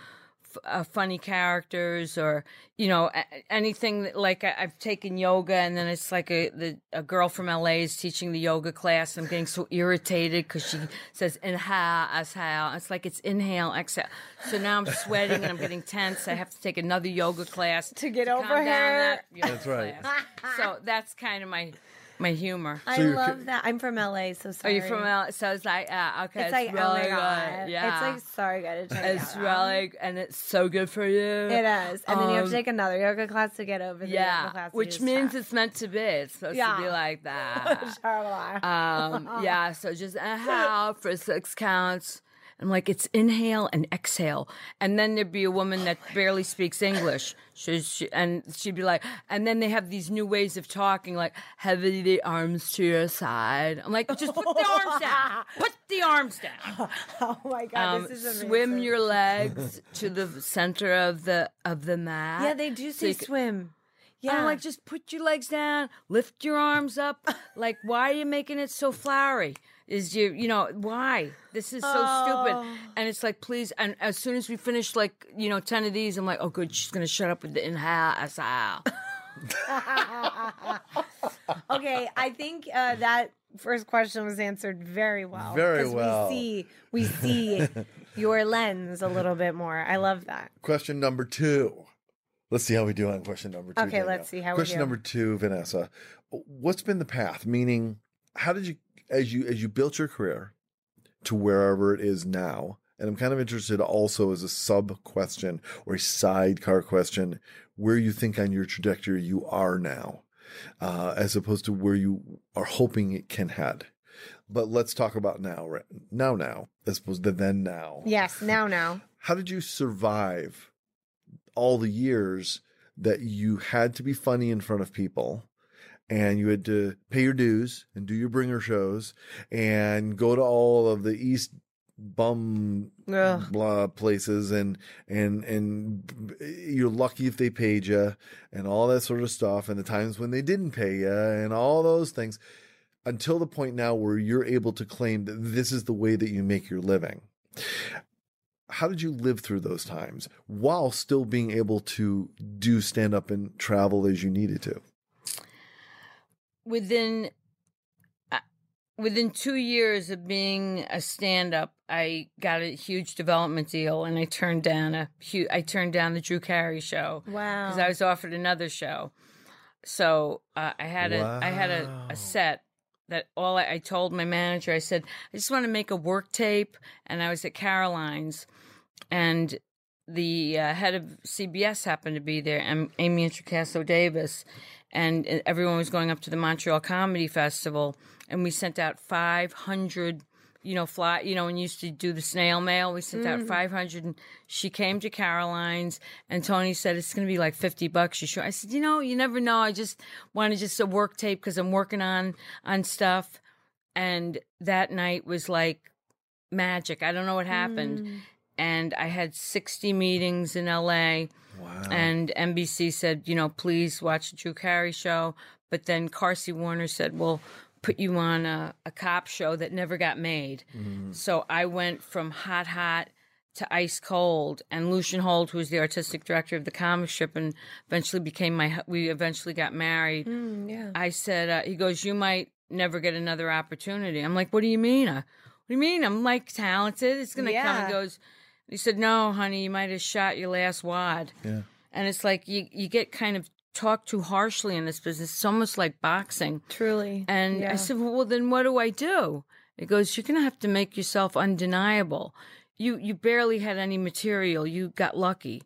uh, funny characters or you know anything that, like I, I've taken yoga and then it's like a the, a girl from LA is teaching the yoga class. I'm getting so irritated because she says inhale, exhale. It's like it's inhale, exhale. So now I'm sweating and I'm getting tense. I have to take another yoga class To get calm over down her. that yoga That's right. class. So that's kind of my my humor. I So you're love that. I'm from LA, so sorry. Are sorry. you from LA? So it's like, uh, okay, It's it's, like, really my god. good. Yeah, It's like, sorry, gotta check it's it out. really, and it's so good for you. It is. And then you have to Um, take another yoga class to get over the yoga Yeah, class. which means had. it's meant to be. It's supposed to be like [LAUGHS] that. Charlotte. um, yeah, so just [LAUGHS] inhale for six counts. I'm like, it's inhale and exhale. And then there'd be a woman that barely speaks English. She, she, and she'd be like, and then they have these new ways of talking, like, heavy the arms to your side. I'm like, just put the arms down. [LAUGHS] Put the arms down. oh my god, Um, this is amazing. swim your legs to the center of the of the mat. Yeah, they do So say you swim. Yeah. Yeah, I'm like, just put your legs down, lift your arms up. like, why are you making it so flowery? Is you, you know, why? This is so Oh. stupid. And it's like, please. And as soon as we finish, like, you know, 10 of these, I'm like, oh, good, she's going to shut up with the inhale, exhale. [LAUGHS] okay, I think uh, that first question was answered very well. Very 'cause well. We see, we see [LAUGHS] your lens a little bit more. I love that. Question number two. Let's see how we do on question number two. Okay, Danielle. let's see how we do. question number two, Vanessa. What's been the path? Meaning, how did you, as you as you built your career to wherever it is now? And I'm kind of interested also as a sub question or a sidecar question, where you think on your trajectory you are now, uh, as opposed to where you are hoping it can head. But let's talk about now, right? Now, now, as opposed to then now Yes, now, now. [LAUGHS] how did you survive all the years that you had to be funny in front of people and you had to pay your dues and do your bringer shows and go to all of the east bum Ugh. blah places and and and you're lucky if they paid you and all that sort of stuff and the times when they didn't pay you and all those things until the point now where you're able to claim that this is the way that you make your living how did you live through those times while still being able to do stand up and travel as you needed to? Within uh, within two years of being a stand-up, I got a huge development deal, and I turned down a hu- I turned down the Drew Carey show Wow. because I was offered another show. So uh, I had a I had a, a set that all I, I told my manager I said I just want to make a work tape, and I was at Caroline's, and the uh, head of CBS happened to be there, Am- Amy Introcaso Davis, and uh, everyone was going up to the Montreal Comedy Festival, and we sent out 500, you know, fly, you know, and used to do the snail mail. We sent out 500, and she came to Caroline's, and Tony said it's going to be like 50 bucks. You sure? I said, you know, you never know. I just wanted just a work tape because I'm working on on stuff, and that night was like magic. I don't know what happened and I had 60 meetings in LA. Wow. And NBC said, you know, please watch the Drew Carey show. But then Carsey-Werner said, well, put you on a, a cop show that never got made. So I went from hot, hot to ice cold. And Lucien Hold, who was the artistic director of the comic strip and eventually became my, we eventually got married. Mm, yeah. I said, uh, he goes, you might never get another opportunity. I'm like, what do you mean? Uh, what do you mean? I'm like talented. It's going to come. Yeah. He goes, he said, no, honey, you might have shot your last wad. Yeah. And it's like you, you get kind of talked too harshly in this business. It's almost like boxing. Truly. And Yeah. I said, well, then what do I do? It goes, you're going to have to make yourself undeniable. You, you barely had any material. You got lucky.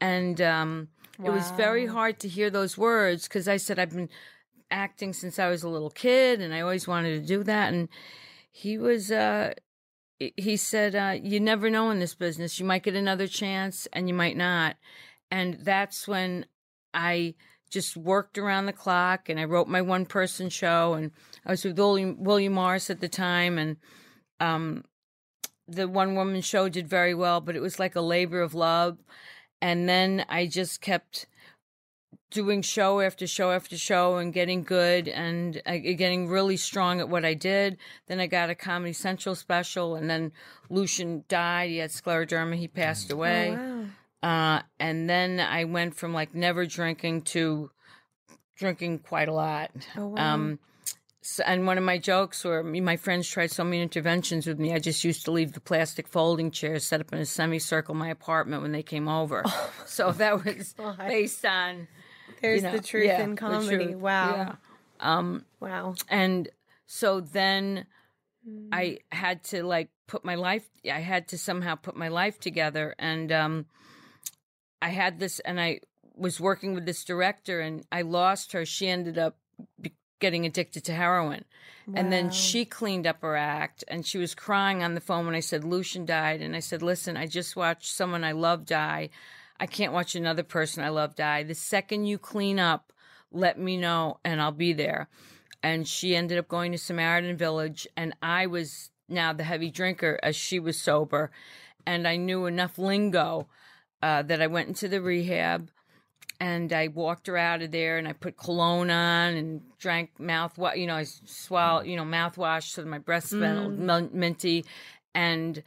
And um, it was very hard to hear those words because I said, I've been acting since I was a little kid and I always wanted to do that. And he was, uh, he said, uh, you never know in this business. You might get another chance and you might not. And that's when I just worked around the clock and I wrote my one person show and I was with William, William Morris at the time and um, the one woman show did very well, but it was like a labor of love. And then I just kept doing show after show after show and getting good and uh, getting really strong at what I did. Then I got a Comedy Central special, and then Lucien died. He had scleroderma. He passed away. wow. Uh, and then I went from like never drinking to drinking quite a lot. Oh, wow. Um, so, and one of my jokes were me- my friends tried so many interventions with me. I just used to leave the plastic folding chairs set up in a semicircle in my apartment when they came over. [LAUGHS] so that was God. based on There's you know, the truth yeah, in comedy. truth. Wow. Yeah. Um, Wow. and so then I had to like put my life I had to somehow put my life together and um I had this and I was working with this director and I lost her she ended up be- getting addicted to heroin and then she cleaned up her act and she was crying on the phone when I said Lucien died and I said listen I just watched someone I love die I can't watch another person I love die. The second you clean up let me know and I'll be there. And she ended up going to Samaritan Village, and I was now the heavy drinker as she was sober, and I knew enough lingo uh, that I went into the rehab, and I walked her out of there, and I put cologne on and drank mouthwash, you know, I swallowed, you know, mouthwash so that my breath smelled min- minty, and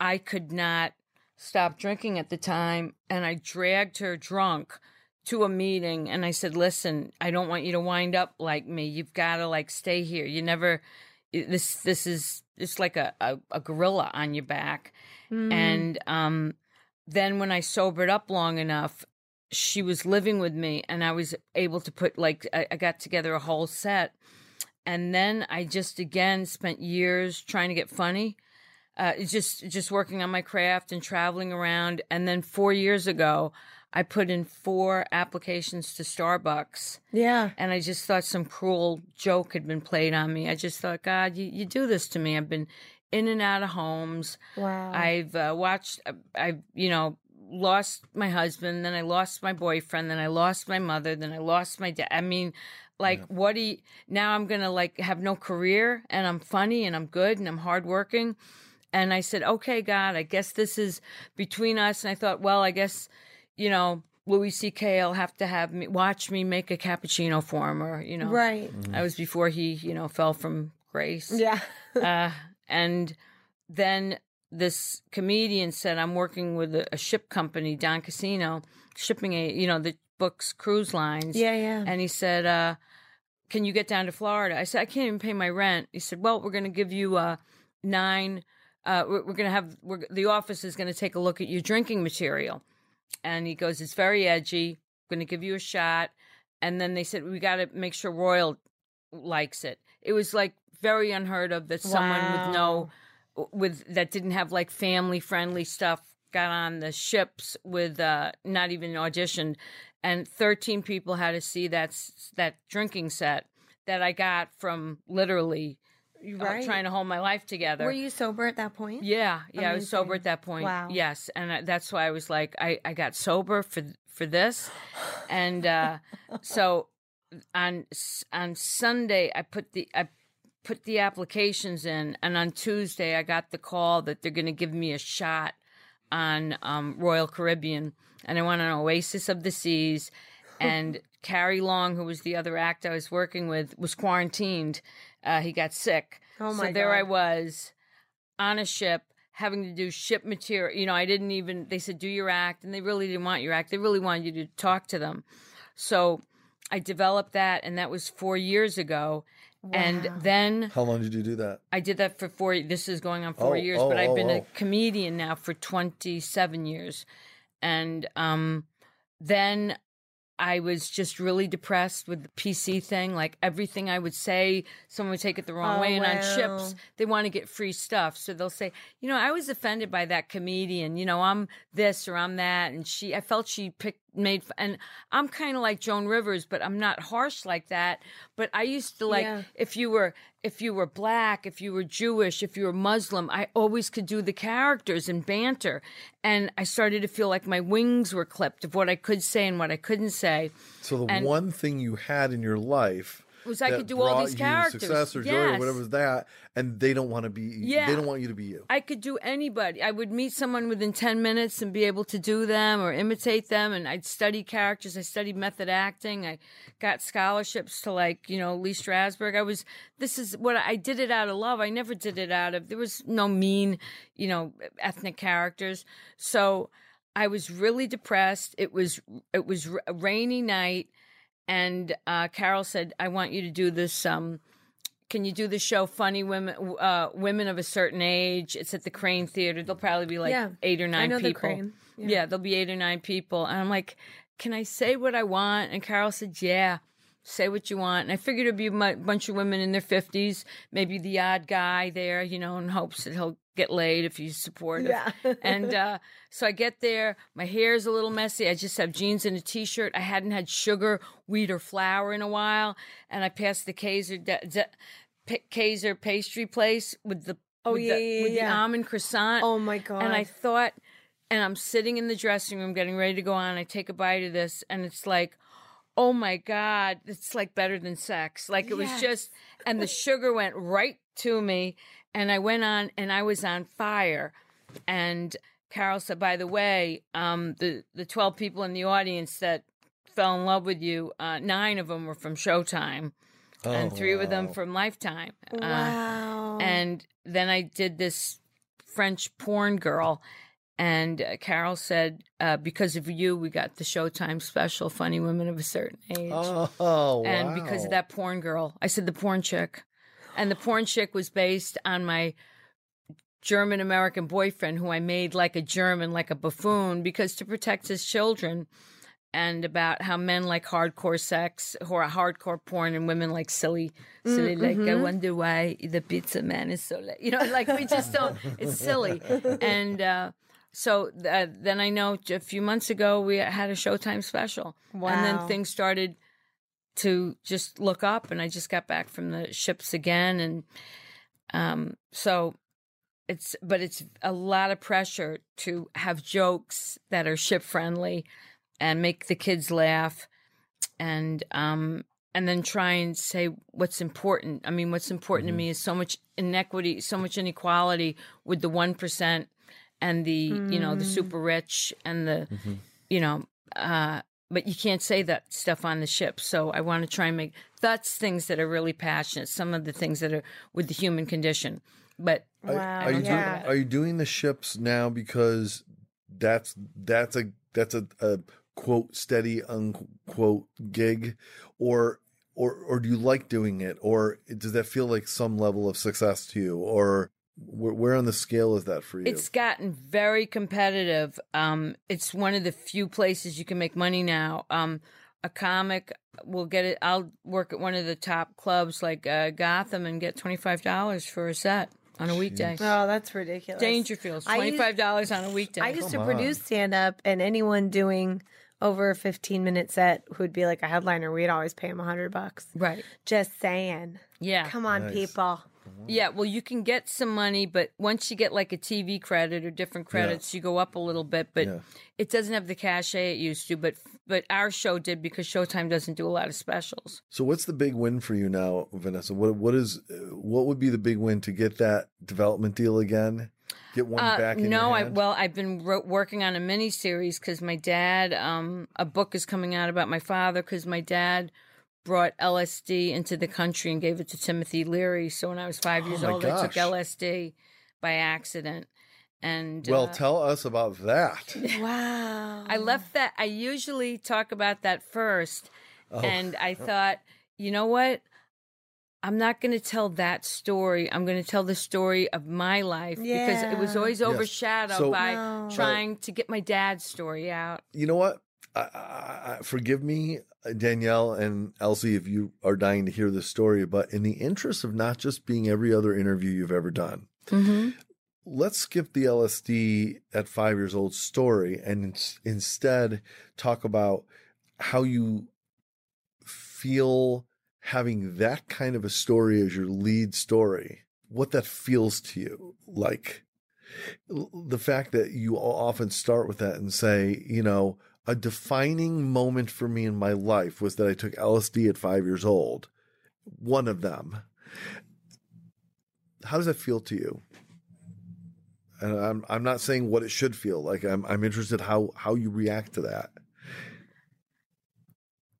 I could not stop drinking at the time, and I dragged her drunk to a meeting and I said, "Listen, I don't want you to wind up like me. You've got to like stay here. You never this this is it's like a a, a gorilla on your back." Mm. And um then when I sobered up long enough, she was living with me and I was able to put like I, I got together a whole set. And then I just again spent years trying to get funny. Uh, just just working on my craft and traveling around. And then four years ago, I put in four applications to Starbucks, yeah. and I just thought some cruel joke had been played on me. I just thought, God, you, you do this to me. I've been in and out of homes. Wow. I've uh, watched. I've you know lost my husband, then I lost my boyfriend, then I lost my mother, then I lost my dad. I mean, like, what do you? Now I'm gonna like have no career, and I'm funny, and I'm good, and I'm hardworking. And I said, okay, God, I guess this is between us. And I thought, well, I guess you know. Louis C.K. will have to have me watch me make a cappuccino for him, or you know, right. I was before he, you know, fell from grace Yeah. uh, and then this comedian said, "I'm working with a, a ship company, Don Casino, shipping a you know the books cruise lines." yeah. Yeah. And he said, uh, "Can you get down to Florida?" I said, "I can't even pay my rent." He said, "Well, we're going to give you uh, nine. Uh, we're, we're going to have we're, the office is going to take a look at your drinking material." And he goes, "It's very edgy. I'm going to give you a shot." And then they said, "We got to make sure Royal likes it." It was like very unheard of that someone with no with that didn't have like family friendly stuff got on the ships with uh not even auditioned and 13 people had to see that that drinking set that I got from literally right. trying to hold my life together. Were you sober at that point? Yeah, yeah, I was sober at that point. Wow. Yes, and I, that's why I was like, I, I got sober for for this, and uh, [LAUGHS] so on on Sunday I put the I put the applications in, and on Tuesday I got the call that they're going to give me a shot on um, Royal Caribbean, and I went on Oasis of the Seas, [LAUGHS] and Carrie Long, who was the other act I was working with, was quarantined uh, he got sick. Oh so my there I was on a ship having to do ship material. You know, I didn't even. They said do your act, and they really didn't want your act. They really wanted you to talk to them. So I developed that, and that was four years ago. And then How long did you do that? I did that for four. This is going on four Oh, years, oh, but I've oh, been oh. a comedian now for twenty seven years, and um, then I was just really depressed with the PC thing. Like everything I would say, someone would take it the wrong Oh, way. And on ships, they want to get free stuff, so they'll say, you know, I was offended by that comedian. You know, I'm this or I'm that, and she. I felt she picked made, and I'm kind of like Joan Rivers, but I'm not harsh like that. But I used to like Yeah. if you were if you were black, if you were Jewish, if you were Muslim, I always could do the characters and banter. And I started to feel like my wings were clipped of what I could say and what I couldn't say. So the And- one thing you had in your life Was I could do all these characters. success or joy or whatever was that, and they don't want to be. Yeah. They don't want you to be you. I could do anybody. I would meet someone within 10 minutes and be able to do them or imitate them. And I'd study characters. I studied method acting. I got scholarships to, like, you know, Lee Strasberg. I was, this is what I did it out of love. I never did it out of, there was no mean, you know, ethnic characters. So I was really depressed. It was, it was a rainy night. And uh, Carol said, I want you to do this. Um, can you do the show funny women uh women of a certain age it's at the crane theater there'll probably be like Yeah. eight or nine know the people Crane. Yeah. there'll be eight or nine people and i'm like can i say what i want and carol said yeah say what you want and i figured it'd be a bunch of women in their 50s maybe the odd guy there you know in hopes that he'll get laid if he's supportive Yeah. [LAUGHS] and uh, so I get there. My hair is a little messy. I just have jeans and a t-shirt. I hadn't had sugar, wheat, or flour in a while. And I passed the Kayser de- de- P- Kayser pastry place with the Oh, with yeah, the, yeah, with yeah. the almond croissant. Oh my god! And I thought, and I'm sitting in the dressing room getting ready to go on. I take a bite of this, and it's like, oh my God, it's like better than sex. Like it was just, and the sugar went right to me. And I went on, and I was on fire. And Carol said, by the way, um, the, the 12 people in the audience that fell in love with you, uh, nine of them were from Showtime. and three of them from Lifetime. Uh, wow. and then I did this French porn girl. And uh, Carol said, uh, because of you, we got the Showtime special, Funny Women of a Certain Age. Oh, wow. and because of that porn girl, I said the porn chick. And the porn chick was based on my German American boyfriend, who I made like a German, like a buffoon, because to protect his children. And about how men like hardcore sex or hardcore porn, and women like silly, silly. Like I wonder why the pizza man is so late. You know, like we just don't. It's silly. And uh, so uh, then I know a few months ago we had a Showtime special, and then things started to just look up and I just got back from the ships again and um so it's but it's a lot of pressure to have jokes that are ship friendly and make the kids laugh and um and then try and say what's important. I mean what's important to me is so much inequity, so much inequality with the 1% and the you know the super rich and the you know uh but you can't say that stuff on the ship. So I want to try and make that's things that are really passionate. Some of the things that are with the human condition, but Are, are you yeah. doing, are you doing the ships now because that's that's a that's a, a quote steady unquote gig, or or or do you like doing it, or does that feel like some level of success to you, or where, where on the scale is that for you? It's gotten very competitive. Um, it's one of the few places you can make money now. Um, a comic will get it. I'll work at one of the top clubs like uh, Gotham and get twenty five dollars for a set on a weekday. oh, that's ridiculous. Dangerfields, I twenty used- five dollars on a weekday. I used to Come produce stand up, and anyone doing over a 15 minute set who'd be like a headliner, we'd always pay him a hundred bucks. right. Just saying. Yeah. Come on, Nice. people. Yeah, well, you can get some money, but once you get like a TV credit or different credits, you go up a little bit. But Yeah. it doesn't have the cachet it used to. But but our show did because Showtime doesn't do a lot of specials. so what's the big win for you now, Vanessa? What what is what would be the big win to get that development deal again? Get one Uh, back in no, I well, I've been ro- working on a mini series because my dad, um, a book is coming out about my father because my dad brought LSD into the country and gave it to Timothy Leary. So when I was five years Oh my old, I took. LSD by accident. And Well, uh, tell us about that. [LAUGHS] Wow. I left that. I usually talk about that first. Oh. And I [LAUGHS] thought, you know what? I'm not going to tell that story. I'm going to tell the story of my life because it was Yeah. always Yes. overshadowed So- by No. trying to get my dad's story out. You know what? I, I, forgive me, Danielle and Elsie, if you are dying to hear this story, but in the interest of not just being every other interview you've ever done, Mm-hmm. let's skip the LSD at five years old story and instead talk about how you feel having that kind of a story as your lead story, what that feels to you like. The fact that you often start with that and say, you know, a defining moment for me in my life was that I took LSD at five years old. One of them. How does that feel to you? and I'm I'm not saying what it should feel like. I'm I'm interested how how you react to that.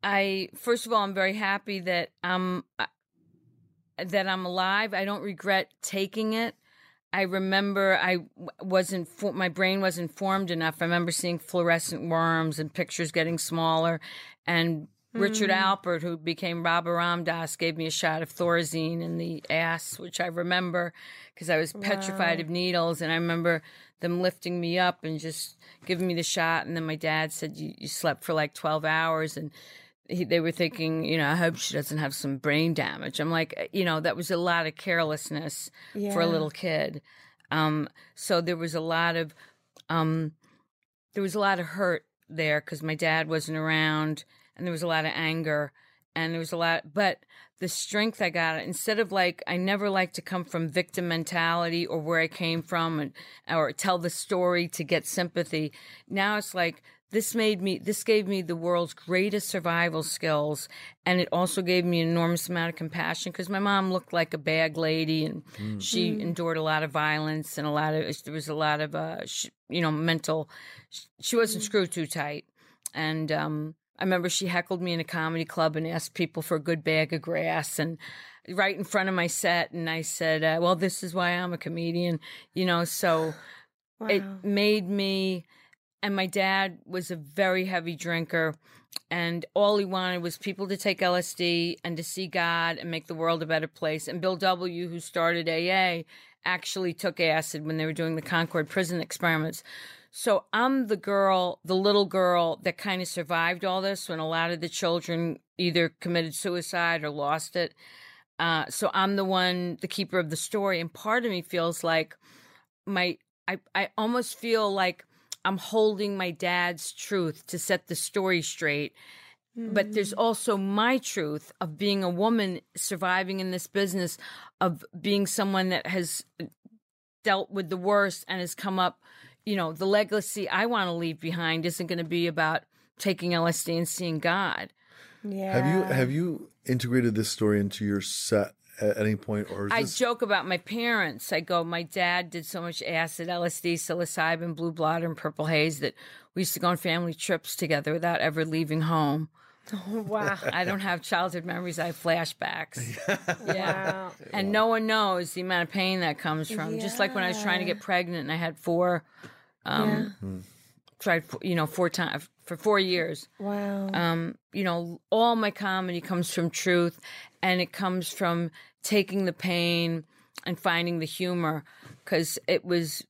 I first of all, I'm very happy that I'm uh, that I'm alive. I don't regret taking it. I remember I wasn't for, my brain wasn't formed enough. I remember seeing fluorescent worms and pictures getting smaller. And Richard hmm. Alpert, who became Baba Ram Dass, gave me a shot of Thorazine in the ass, which I remember because I was petrified of needles. And I remember them lifting me up and just giving me the shot. And then my dad said, "You, you slept for like twelve hours," and he, they were thinking, you know, I hope she doesn't have some brain damage. I'm like, you know, that was a lot of carelessness for a little kid. Um, so there was a lot of, um, there was a lot of hurt there because my dad wasn't around, and there was a lot of anger, and there was a lot. But the strength I got, instead of like, I never like to come from victim mentality or where I came from, and or tell the story to get sympathy. Now it's like this made me this gave me the world's greatest survival skills and it also gave me an enormous amount of compassion because my mom looked like a bag lady and she endured a lot of violence and a lot of there was a lot of uh sh you know mental she wasn't screwed too tight. And um I remember she heckled me in a comedy club and asked people for a good bag of grass and right in front of my set and I said uh, well this is why I'm a comedian you know so it made me and my dad was a very heavy drinker and all he wanted was people to take LSD and to see God and make the world a better place. And Bill W who started AA actually took acid when they were doing the Concord prison experiments. So I'm the girl the little girl that kind of survived all this when a lot of the children either committed suicide or lost it. Uh, so I'm the one the keeper of the story. And part of me feels like my I, I almost feel like I'm holding my dad's truth to set the story straight. But there's hmm. also my truth of being a woman surviving in this business, of being someone that has dealt with the worst and has come up. You know, the legacy I want to leave behind isn't going to be about taking LSD and seeing God. Yeah. Have you have you integrated this story into your set at any point, or is I this, joke about my parents. I go, my dad did so much acid, LSD, psilocybin, blue blood, and purple haze that we used to go on family trips together without ever leaving home. [LAUGHS] wow. I don't have childhood memories. I have flashbacks. [LAUGHS] Yeah. Wow. And no one knows the amount of pain that comes from. Just like when I was trying to get pregnant and I had four, um, tried, you know, four times for four years. Wow. Um, you know, all my comedy comes from truth and it comes from taking the pain and finding the humor because it was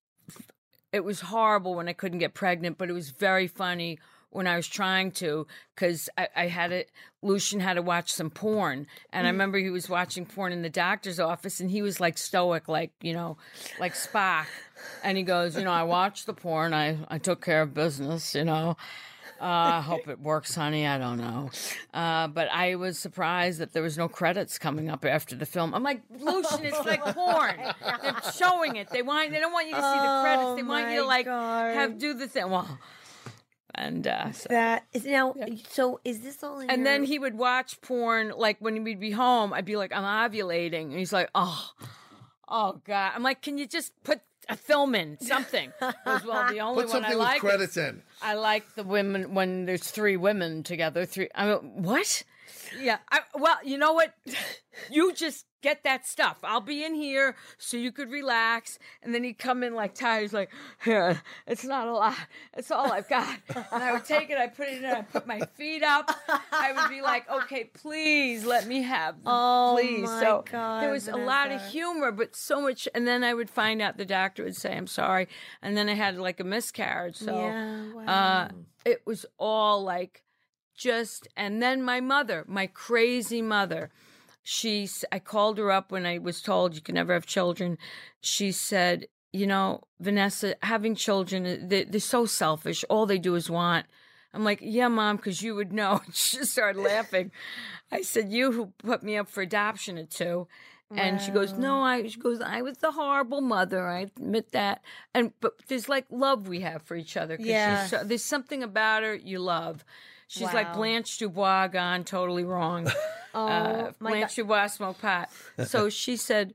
it was horrible when I couldn't get pregnant, but it was very funny when I was trying to because I, I had it. Lucien had to watch some porn, and I remember he was watching porn in the doctor's office, and he was like stoic, like you know, like Spock, and he goes, you know, I watched the porn, I I took care of business, you know. Uh, I hope it works, honey. I don't know. Uh, but I was surprised that there was no credits coming up after the film. I'm like, Lucien, it's like [LAUGHS] porn. They're showing it. They want. They don't want you to see the credits. They Oh, want you to like God. have do the thing. Well, and uh, so, that is now. So is this all in and then he would watch porn. Like when we'd be home, I'd be like, I'm ovulating, and he's like, Oh, oh God. I'm like, Can you just put a film in something? As well, the [LAUGHS] only put one I like. credits in? I like the women when there's three women together. Three. I mean, what? Yeah. I, well, you know what? You just get that stuff. I'll be in here so you could relax. And then he'd come in like tired. He's like, Here, it's not a lot. It's all I've got. And I would take it, I put it in, I put my feet up. I would be like, okay, please let me have them. Oh, please. my so God, there was a lot of humor, but so much. And then I would find out the doctor would say, I'm sorry. And then I had like a miscarriage. So Yeah, wow. uh, it was all like just and then my mother my crazy mother she I called her up when i was told you can never have children she said you know vanessa having children uh, they, they're so selfish all they do is want i'm like yeah mom because you would know [LAUGHS] she just started laughing i said you who put me up for adoption at two and she goes, "No, I." She goes, "I was the horrible mother. I admit that." And but there's like love we have for each other. 'cause Yeah. so, there's something about her you love. She's like Blanche Dubois gone totally wrong. [LAUGHS] oh uh, Blanche God. Dubois smoke pot. So [LAUGHS] she said,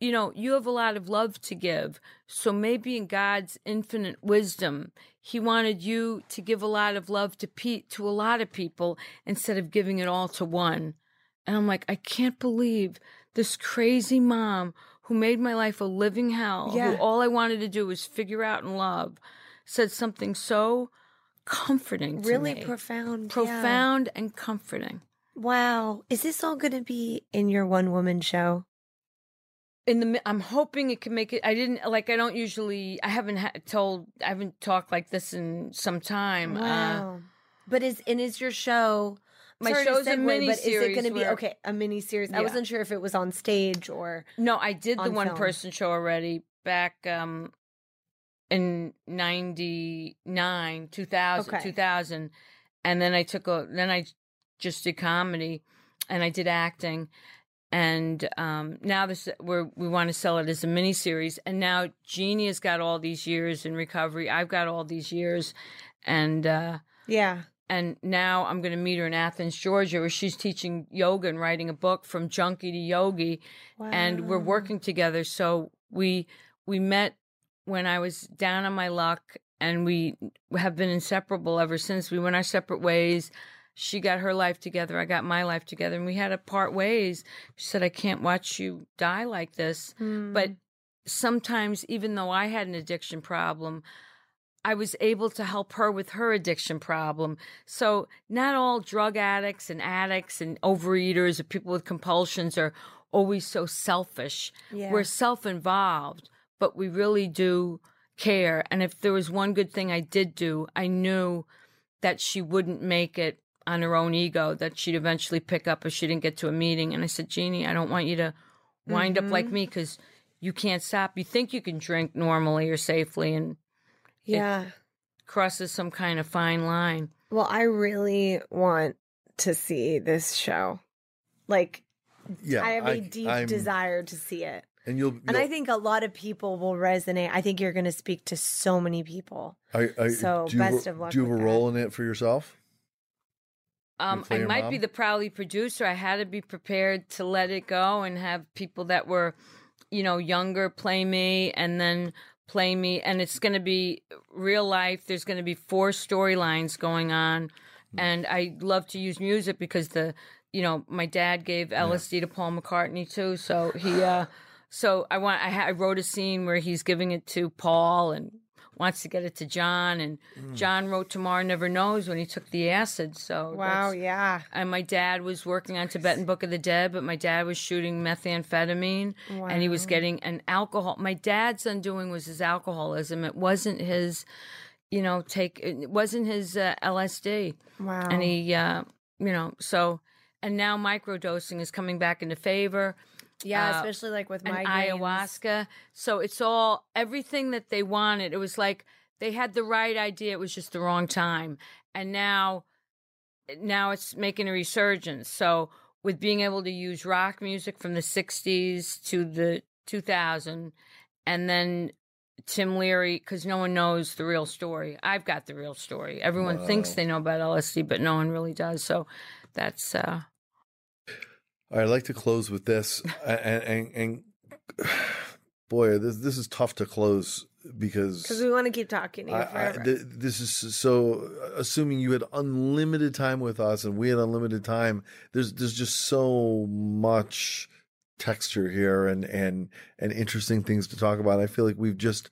"You know, you have a lot of love to give. So maybe in God's infinite wisdom, He wanted you to give a lot of love to Pete, to a lot of people instead of giving it all to one." And I'm like, I can't believe this crazy mom who made my life a living hell, Yeah. who all I wanted to do was figure out and love, said something so comforting to really me. profound. yeah. profound and comforting. Wow. Is this all going to be in your one woman show? In the, I'm hoping it can make it. I didn't like. I don't usually. I haven't ha- told. I haven't talked like this in some time. Uh, Wow. but is and is your show My sorry to show's a segue, mini but is it going to be where- okay? A mini series. I wasn't sure if it was on stage or no, I did the one film. person show already back um in 99, 2000, Okay. 2000. And then I took a, then I just did comedy and I did acting. And um, now this we're, we want to sell it as a mini series. And now Jeannie has got all these years in recovery. I've got all these years. And, uh, yeah. and now I'm going to meet her in Athens, Georgia, where she's teaching yoga and writing a book from junkie to yogi, and we're working together. So we we met when I was down on my luck, and we have been inseparable ever since. We went our separate ways. She got her life together. I got my life together, and we had to part ways. She said, "I can't watch you die like this." Hmm. But sometimes, even though I had an addiction problem, I was able to help her with her addiction problem. So, not all drug addicts and addicts and overeaters or people with compulsions are always so selfish. Yeah. We're self involved, but we really do care. And if there was one good thing I did do, I knew that she wouldn't make it on her own ego, that she'd eventually pick up if she didn't get to a meeting. And I said, Jeannie, I don't want you to wind up like mm-hmm. me because you can't stop. You think you can drink normally or safely and yeah. crosses some kind of fine line. Well, I really want to see this show. Like, Yeah, I have a deep I'm- desire to see it. And you'll. And you'll- I think a lot of people will resonate. I think you're going to speak to so many people. I, I, so do you best of luck Do you have with a that. role in it for yourself? Um, play I your might be the proudly producer. I had to be prepared to let it go and have people that were, you know, younger play me and then play me. And it's going to be real life. There's going to be four storylines going on. And I love to use music because the, you know, my dad gave LSD to Paul McCartney too. So he, [SIGHS] uh, so I want, I, ha- I wrote a scene where he's giving it to Paul and wants to get it to John. And John wrote Tomorrow Never Knows when he took the acid. So Wow. Yeah. and my dad was working on Tibetan Book of the Dead, but my dad was shooting methamphetamine and he was getting an alcohol. My dad's undoing was his alcoholism. It wasn't his, you know, take, it wasn't his uh, LSD. Wow. And he, uh, you know, so, and now microdosing is coming back into favor yeah, uh, especially like with and migraines. ayahuasca. So it's all everything that they wanted. It was like they had the right idea. It was just the wrong time. And now, now it's making a resurgence. So with being able to use rock music from the '60s to the 2000, and then Tim Leary, because no one knows the real story. I've got the real story. Everyone thinks they know about LSD, but no one really does. So that's uh I'd like to close with this, and, and, and boy, this this is tough to close because Because we want to keep talking to you I, I, th- this is so uh, assuming you had unlimited time with us and we had unlimited time. There's there's just so much texture here and and and interesting things to talk about. I feel like we've just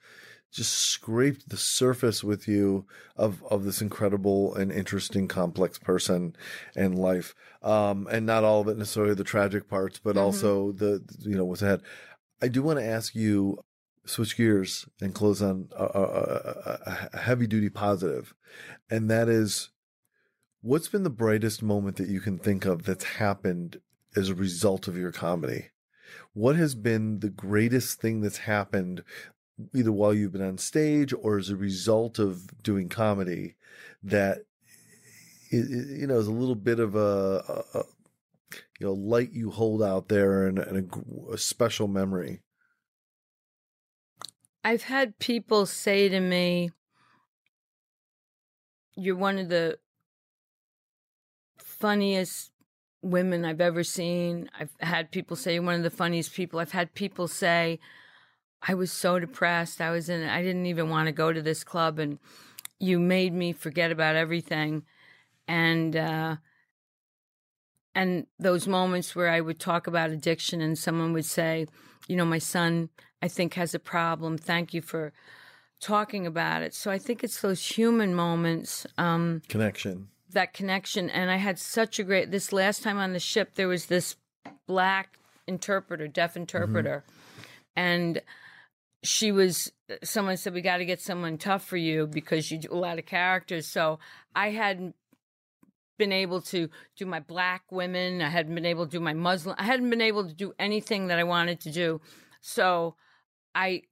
just scraped the surface with you of of this incredible and interesting complex person and life. Um, and not all of it necessarily the tragic parts, but also the you know what's ahead. I do want to ask you switch gears and close on a, a, a heavy duty positive, and that is what's been the brightest moment that you can think of that's happened as a result of your comedy? What has been the greatest thing that's happened either while you've been on stage or as a result of doing comedy that i- i- you know is a little bit of a, a, a you know light you hold out there and, and a a special memory I've had people say to me, You're one of the funniest women I've ever seen. I've had people say, You're one of the funniest people. I've had people say, I was so depressed. I was in, I didn't even want to go to this club, and you made me forget about everything. And, uh, and those moments where I would talk about addiction and someone would say, you know, my son, I think has a problem. Thank you for talking about it. So I think it's those human moments, um, connection that connection. And I had such a great, this last time on the ship, there was this black interpreter, deaf interpreter. And she was, uh, someone said, we got to get someone tough for you because you do a lot of characters. So I hadn't been able to do my black women. I hadn't been able to do my Muslim. I hadn't been able to do anything that I wanted to do. So I,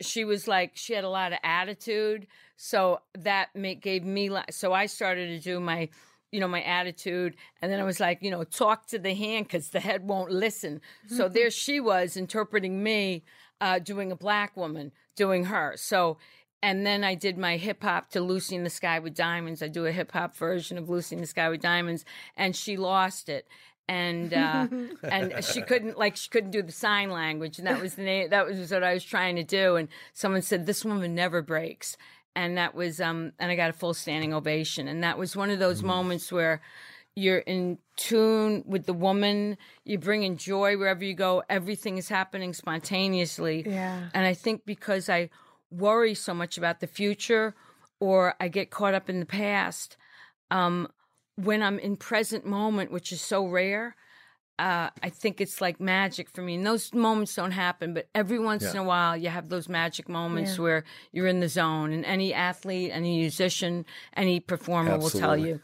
she was like, she had a lot of attitude. So that make, gave me, so I started to do my, you know, my attitude. And then I was like, you know, talk to the hand because the head won't listen. So there [LAUGHS] she was interpreting me, uh, doing a black woman, doing her. So, and then I did my hip hop to Lucy in the Sky with Diamonds. I do a hip hop version of Lucy in the Sky with Diamonds, and she lost it. And uh, [LAUGHS] and she couldn't like she couldn't do the sign language, and that was the name. That was what I was trying to do. And someone said, "This woman never breaks," and that was um. And I got a full standing ovation, and that was one of those moments where you're in tune with the woman. You're bringing joy wherever you go. Everything is happening spontaneously. Yeah. And I think because I worry so much about the future or I get caught up in the past, um, when I'm in present moment, which is so rare, uh, I think it's like magic for me. And those moments don't happen, but every once in a while, you have those magic moments Yeah. where you're in the zone. And any athlete, any musician, any performer will tell you.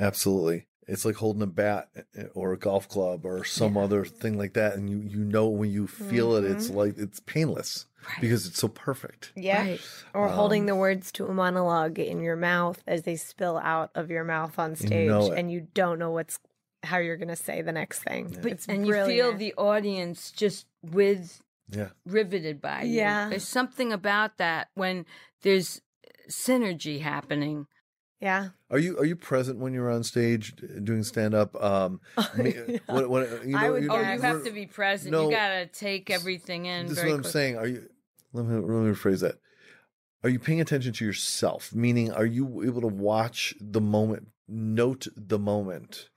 Absolutely. It's like holding a bat eh, or a golf club or some other thing like that. And you, you know, when you feel it, it's like, it's painless because it's so perfect. Yeah. Right. Or Um, holding the words to a monologue in your mouth as they spill out of your mouth on stage, know and you don't know what's how you're going to say the next thing. But, it's and you feel the audience just with Yeah. riveted by you. Yeah. There's something about that when there's synergy happening. Yeah. Are you, are you present when you're on stage doing stand up? Um, [LAUGHS] me- what, what, you I know, would you Oh, you have to be present. no. you got to take everything in. This is very what I'm saying. Are you? Let me let me rephrase that. Are you paying attention to yourself? Meaning, are you able to watch the moment, note the moment?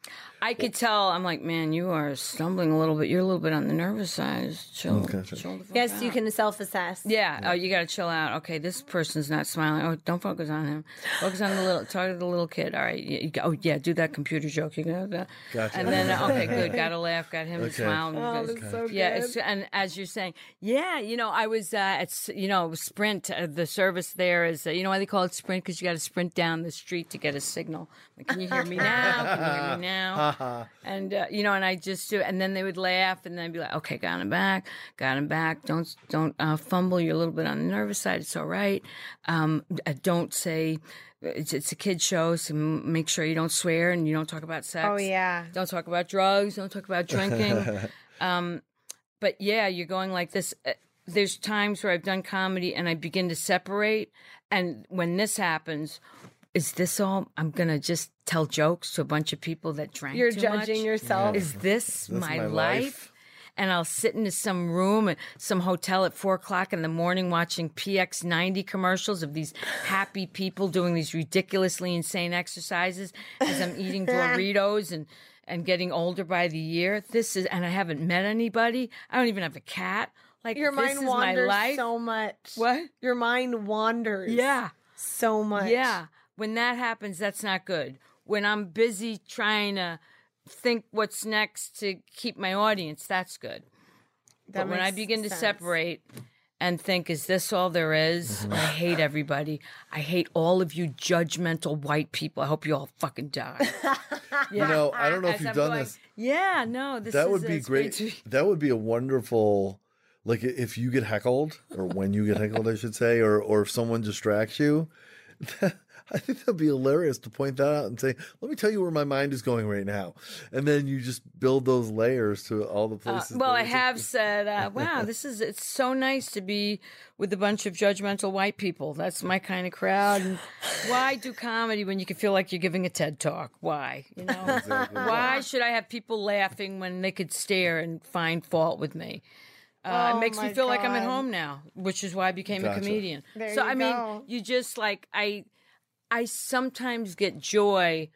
I could tell. I'm like, man, you are stumbling a little bit. You're a little bit on the nervous side. Chill. Okay, chill the fuck Yes, you can self assess. Yeah. Oh, you got to chill out. Okay, this person's not smiling. Oh, don't focus on him. Focus on the little. Talk to the little kid. All right. You, you, oh, yeah. Do that computer joke. You know that. Gotcha. And then [LAUGHS] okay, good. Got to laugh. Got him to smile. Oh, that's so yeah. good. It's, and as you're saying, yeah. You know, I was uh, at you know Sprint. Uh, the service there is uh, you know why they call it Sprint because you got to sprint down the street to get a signal. Like, Can you hear me now? Can you hear me [LAUGHS] now? and uh, you know, and I just do, and then they would laugh, and then I'd be like, okay, got him back, got him back. Don't don't uh, fumble. You're a little bit on the nervous side. It's all right. Um, uh, don't say it's, it's a kid show, so make sure you don't swear and you don't talk about sex. Oh yeah. Don't talk about drugs. Don't talk about drinking. [LAUGHS] um, but yeah, you're going like this. Uh, There's times where I've done comedy and I begin to separate. And when this happens, is this all? I'm gonna just tell jokes to a bunch of people that drank. You're too judging much? yourself. Is this That's my, my life? life. and I'll sit in some room at some hotel at four o'clock in the morning watching PX90 commercials of these happy people doing these ridiculously insane exercises as I'm eating [LAUGHS] Doritos and and getting older by the year. This is, and I haven't met anybody. I don't even have a cat. Like Your this mind is wanders my life. so much. What? Your mind wanders. Yeah. So much. Yeah. When that happens, that's not good. When I'm busy trying to think what's next to keep my audience, that's good. That but when I makes begin to separate and think, is this all there is? Mm-hmm. I hate everybody. I hate all of you judgmental white people. I hope you all fucking die. [LAUGHS] You know, I don't know if As you've I'm done going, this. Yeah, no, this That is would be it's great. to- That would be a wonderful, like if you get heckled, or when you get heckled, I should say, or or if someone distracts you. [LAUGHS] I think that'd be hilarious to point that out and say, "Let me tell you where my mind is going right now," and then you just build those layers to all the Uh, places. well, I it's- have [LAUGHS] said, uh, "Wow, this is it's so nice to be with a bunch of judgmental white people. That's my kind of crowd." And why do comedy when you can feel like you're giving a TED talk? Why, you know? Why should I have people laughing when they could stare and find fault with me? Uh, Oh it makes me my feel like I'm at home now, which is why I became a comedian. There so you I mean, you just like I, I sometimes get joy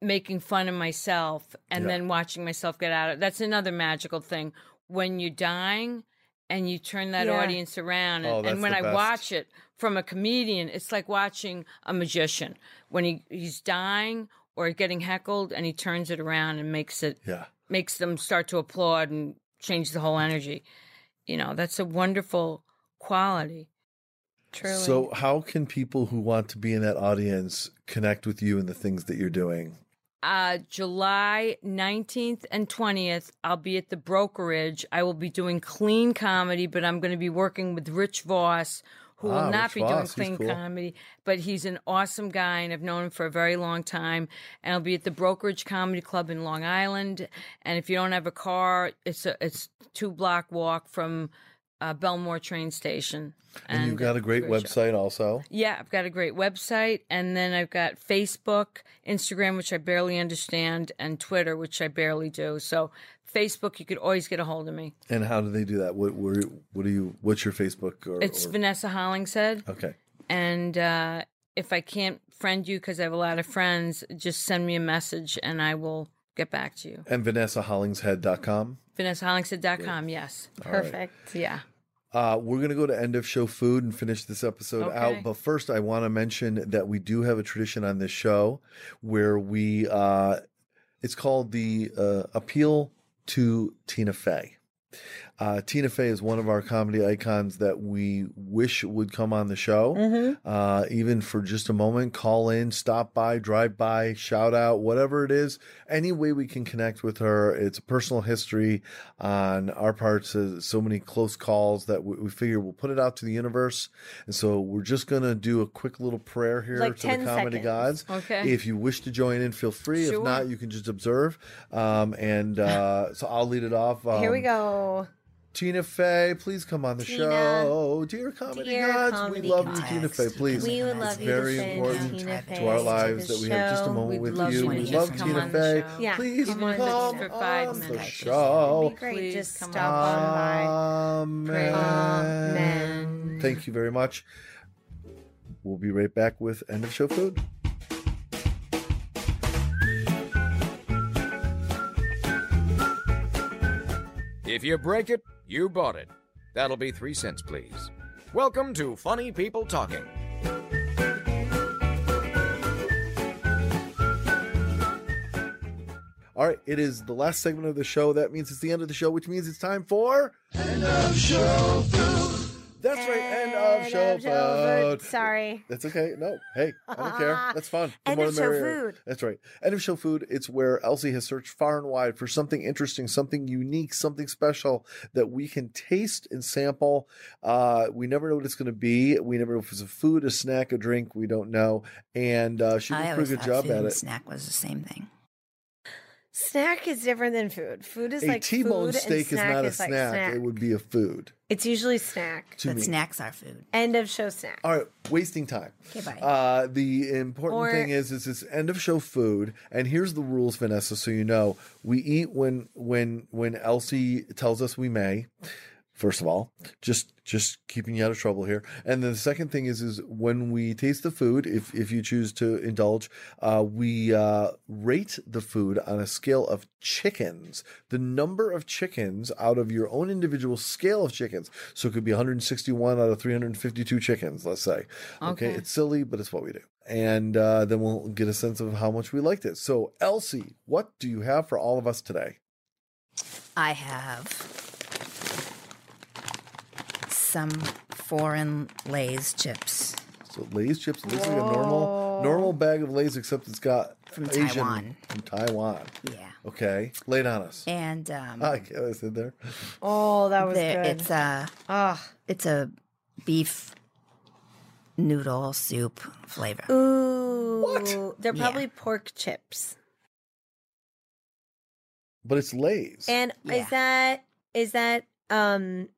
making fun of myself and Yeah. then watching myself get out of it. that's another magical thing when you're dying and you turn that Yeah. audience around and, Oh, and when i best. watch it from a comedian it's like watching a magician when he, he's dying or getting heckled and he turns it around and makes it yeah. makes them start to applaud and change the whole energy you know that's a wonderful quality Truly. So, how can people who want to be in that audience connect with you and the things that you're doing? uh, July 19th and 20th, I'll be at the brokerage. I will be doing clean comedy, but I'm going to be working with Rich Voss, who Ah, will not Rich be Voss, doing clean cool. comedy, but he's an awesome guy, and I've known him for a very long time. And I'll be at the Brokerage Comedy Club in Long Island. And if you don't have a car, it's a it's two block walk from uh, Bellmore train station. And, you've got a great show. website also. Yeah, I've got a great website, and then I've got Facebook, Instagram, which I barely understand, and Twitter, which I barely do. So, Facebook, you could always get a hold of me. And how do they do that? What where, what do you? What's your Facebook? Or, It's or- Vanessa Hollingshead, okay. and uh, if I can't friend you because I have a lot of friends, just send me a message, and I will get back to you. And VanessaHollingshead.com. VanessaHollingshead.com, yes. Perfect. Yeah. Uh, we're going to go to end of show food and finish this episode Okay. out. But first, I want to mention that we do have a tradition on this show where we, uh, it's called the uh, Appeal to Tina Fey. Uh, Tina Fey is one of our comedy icons that we wish would come on the show, Mm-hmm. uh, even for just a moment. Call in, stop by, drive by, shout out, whatever it is. Any way we can connect with her. It's a personal history on our parts. uh, So many close calls that we, we figure we'll put it out to the universe. And so we're just going to do a quick little prayer here Like to the comedy seconds. gods. Okay. If you wish to join in, feel free. If not, you can just observe. Um, and uh, so I'll lead it off. Um, Here we go. Tina Fey, please come on the Tina. show. Dear comedy Dear gods, comedy we love gods. you, Tina Fey. Please. We would love it's you very to important Tina to our lives the that we have just a moment We'd with love you. you We love just come Tina on the Fey. show. Yeah, Please come come on the on show. The show. Be great. Please Just stop on on by. Amen. Amen. Thank you very much. We'll be right back with end of show food. If you break it, you bought it. That'll be three cents, please. Welcome to Funny People Talking. All right, it is the last segment of the show. That means it's the end of the show, which means it's time for end of show food. That's right, end of show of show food. food. Sorry. That's okay. No, hey, I don't care. [LAUGHS] That's fun. The End more of the show merrier. food. That's right. End of show food. It's where Elsie has searched far and wide for something interesting, something unique, something special that we can taste and sample. Uh, we never know what it's going to be. We never know if it's a food, a snack, a drink. We don't know. And uh, she did a pretty good thought job food at and it. snack was the same thing. Snack is different than food. Food is A like T-bone food, and steak is snack not a is like snack. It would be a food It's usually snack. to But me. snacks are food. End of show snack. All right, wasting time. Okay, bye. Uh, the important Or- thing is, is it's end of show food, and here's the rules, Vanessa. So you know, we eat when when when Elsie tells us we may. First of all, just just keeping you out of trouble here. And then the second thing is, is when we taste the food, if if you choose to indulge, uh, we uh, rate the food on a scale of chickens. The number of chickens out of your own individual scale of chickens. So it could be 161 out of 352 chickens. Let's say. Okay, Okay. it's silly, but it's what we do. And uh, then we'll get a sense of how much we liked it. So, Elsie, what do you have for all of us today? I have some foreign Lay's chips So, Lay's chips. This is like a normal normal bag of Lay's, except it's got From Asian Taiwan. from Taiwan. Yeah. Okay, lay it on us. And um, I get what I said there. Oh, that was there- good. it's a Ah. it's a beef noodle soup flavor. Ooh. What? They're Yeah. probably pork chips. But it's Lay's. And Yeah. is that is that um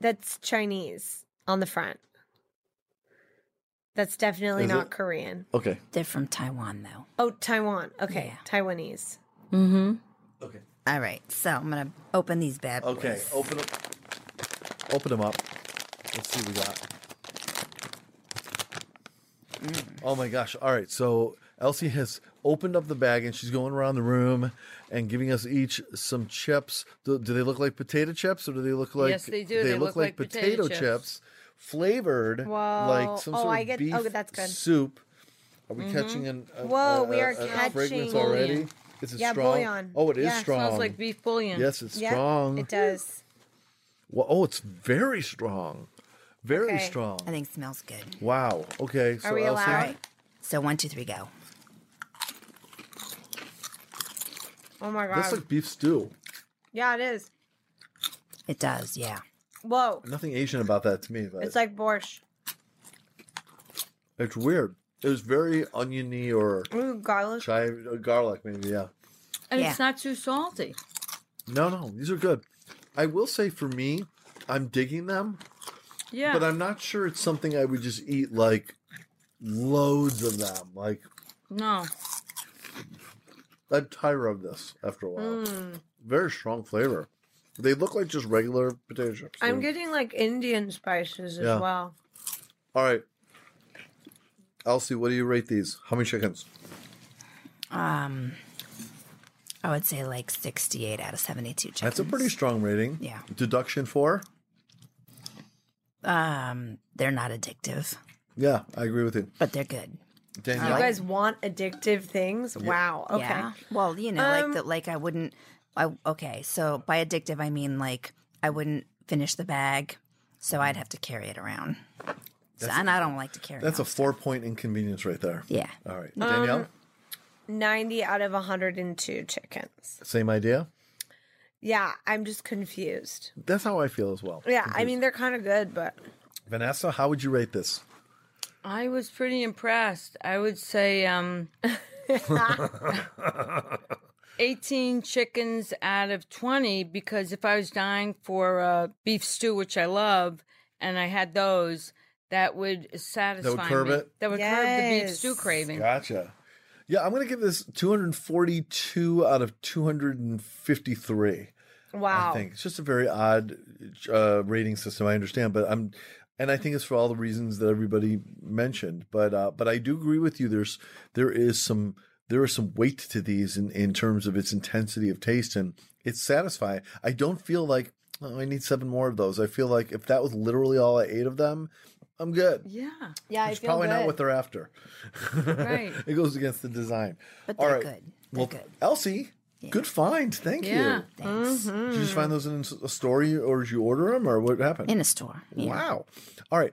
that's Chinese on the front. That's definitely Is not it? Korean. okay. They're from Taiwan though. Oh, Taiwan. Okay, Yeah. Taiwanese. Mm-hmm. Okay. All right, so I'm gonna open these bad boys. Okay. Open them. Open them up. Let's see what we got. Oh my gosh! All right, so Elsie has opened up the bag and she's going around the room and giving us each some chips. Do, do they look like potato chips or do they look like? Yes, they do. They look like potato chips. flavored Whoa. like some Oh, sort I of get- beef oh, that's good. soup. Are we mm-hmm. catching an? A, Whoa, a- we are a- a catching- fragrance already. Bouillon. Is it Yeah, strong? bouillon. Oh, it is Yeah, strong. Smells like beef bouillon. Yes, it's Yeah, strong. It does. Well, oh, it's very strong. Very Okay. strong. I think it smells good. Wow. Okay. So we Elsie, allowed? All right. So one, two, three, go. Oh my god. That's like beef stew. yeah, it is. It does, yeah. Whoa. Nothing Asian about that to me, but It's like borscht. it's weird. It was very oniony or Ooh, garlic. chive, uh, garlic, maybe. Yeah. And Yeah. it's not too salty. No, no, these are good. I will say for me, I'm digging them, Yeah. but I'm not sure it's something I would just eat like loads of them. Like no. I'd tire of this after a while. Mm. Very strong flavor. They look like just regular potato chips. I'm They're- getting like Indian spices as Yeah. well. All right. Elsie, what do you rate these? How many chickens? Um, I would say like 68 out of 72 chickens. That's a pretty strong rating. Yeah. Deduction for? Um, they're not addictive, Yeah, I agree with you. but they're good. Danielle? You guys want addictive things? Wow. Okay. Yeah. Well, you know, Um, like that. Like I wouldn't. I okay. So by addictive, I mean like I wouldn't finish the bag, so I'd have to carry it around. So, and I don't like to carry. That's a around four point inconvenience right there. Yeah. All right. Danielle? Um, 90 out of 102 chickens. Same idea? Yeah, I'm just confused. That's how I feel as well. Yeah, I mean, they're kind of good, but Vanessa, how would you rate this? I was pretty impressed. I would say um [LAUGHS] 18 chickens out of 20 because if I was dying for uh, beef stew, which I love, and I had those, that would satisfy that would curb me. it? That would curb the beef stew craving. Gotcha. Yeah, I'm going to give this 242 out of 253. wow. I think it's just a very odd uh, rating system. I understand, but I'm, and I think it's for all the reasons that everybody mentioned. But uh, but I do agree with you. There's there is some there is some weight to these in in terms of its intensity of taste, and it's satisfying. I don't feel like oh, I need seven more of those. I feel like if that was literally all I ate of them, I'm good. Yeah, Yeah, I It's probably good. not what they're after. [LAUGHS] right. it goes against the design. But they're right. good. They're Well, good. Elsie, good find. Thank Yeah. you. Thanks. Did you just find those in a store or did you order them or what happened? In a store. Yeah. Wow. All right.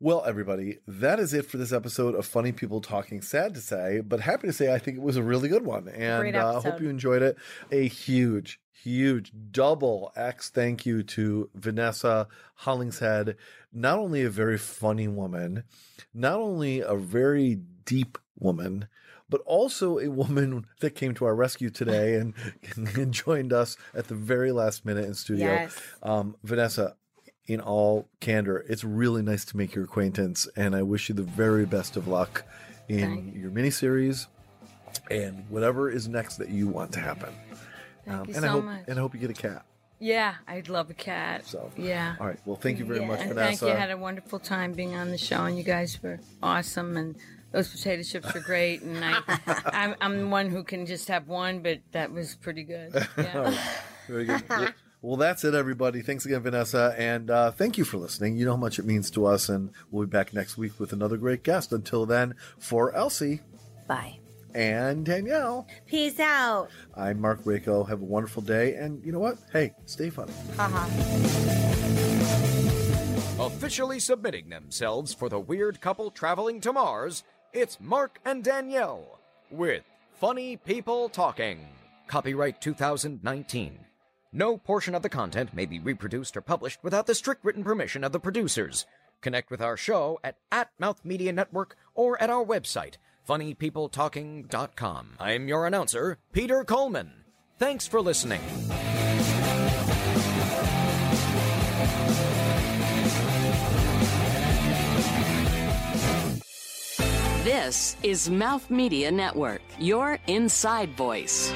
Well, everybody, that is it for this episode of Funny People Talking. Sad to say, but happy to say I think it was a really good one. And Great uh, I hope you enjoyed it. A huge, huge double X thank you to Vanessa Hollingshead. Not only a very funny woman, not only a very deep woman, but also a woman [LAUGHS] that came to our rescue today and, and joined us at the very last minute in studio. Yes. Um, Vanessa, in all candor, it's really nice to make your acquaintance, and I wish you the very best of luck in Thank your miniseries and whatever is next that you want to happen. Thank you and I so hope much. and I hope you get a cat. Yeah, I'd love a cat. So yeah. All right. Well, thank you very Yeah. much, Vanessa. thank you. I had a wonderful time being on the show, and you guys were awesome. And those potato chips are great. And I, [LAUGHS] I'm, I'm the one who can just have one, but that was pretty good. [LAUGHS] Yeah. Very good. [LAUGHS] Well, well, that's it, everybody. Thanks again, Vanessa. And uh, thank you for listening. You know how much it means to us. And we'll be back next week with another great guest. Until then, for Elsie Bye. and Danielle, Peace out. I'm Marc Raco. Have a wonderful day. And you know what? Hey, stay funny. Officially submitting themselves for the weird couple traveling to Mars, it's Marc and Danielle with Funny People Talking. Copyright 2019. No portion of the content may be reproduced or published without the strict written permission of the producers. Connect with our show at, at Mouth Media Network or at our website, funnypeopletalking.com. I'm your announcer, Peter Coleman. Thanks for listening. This is Mouth Media Network, your inside voice.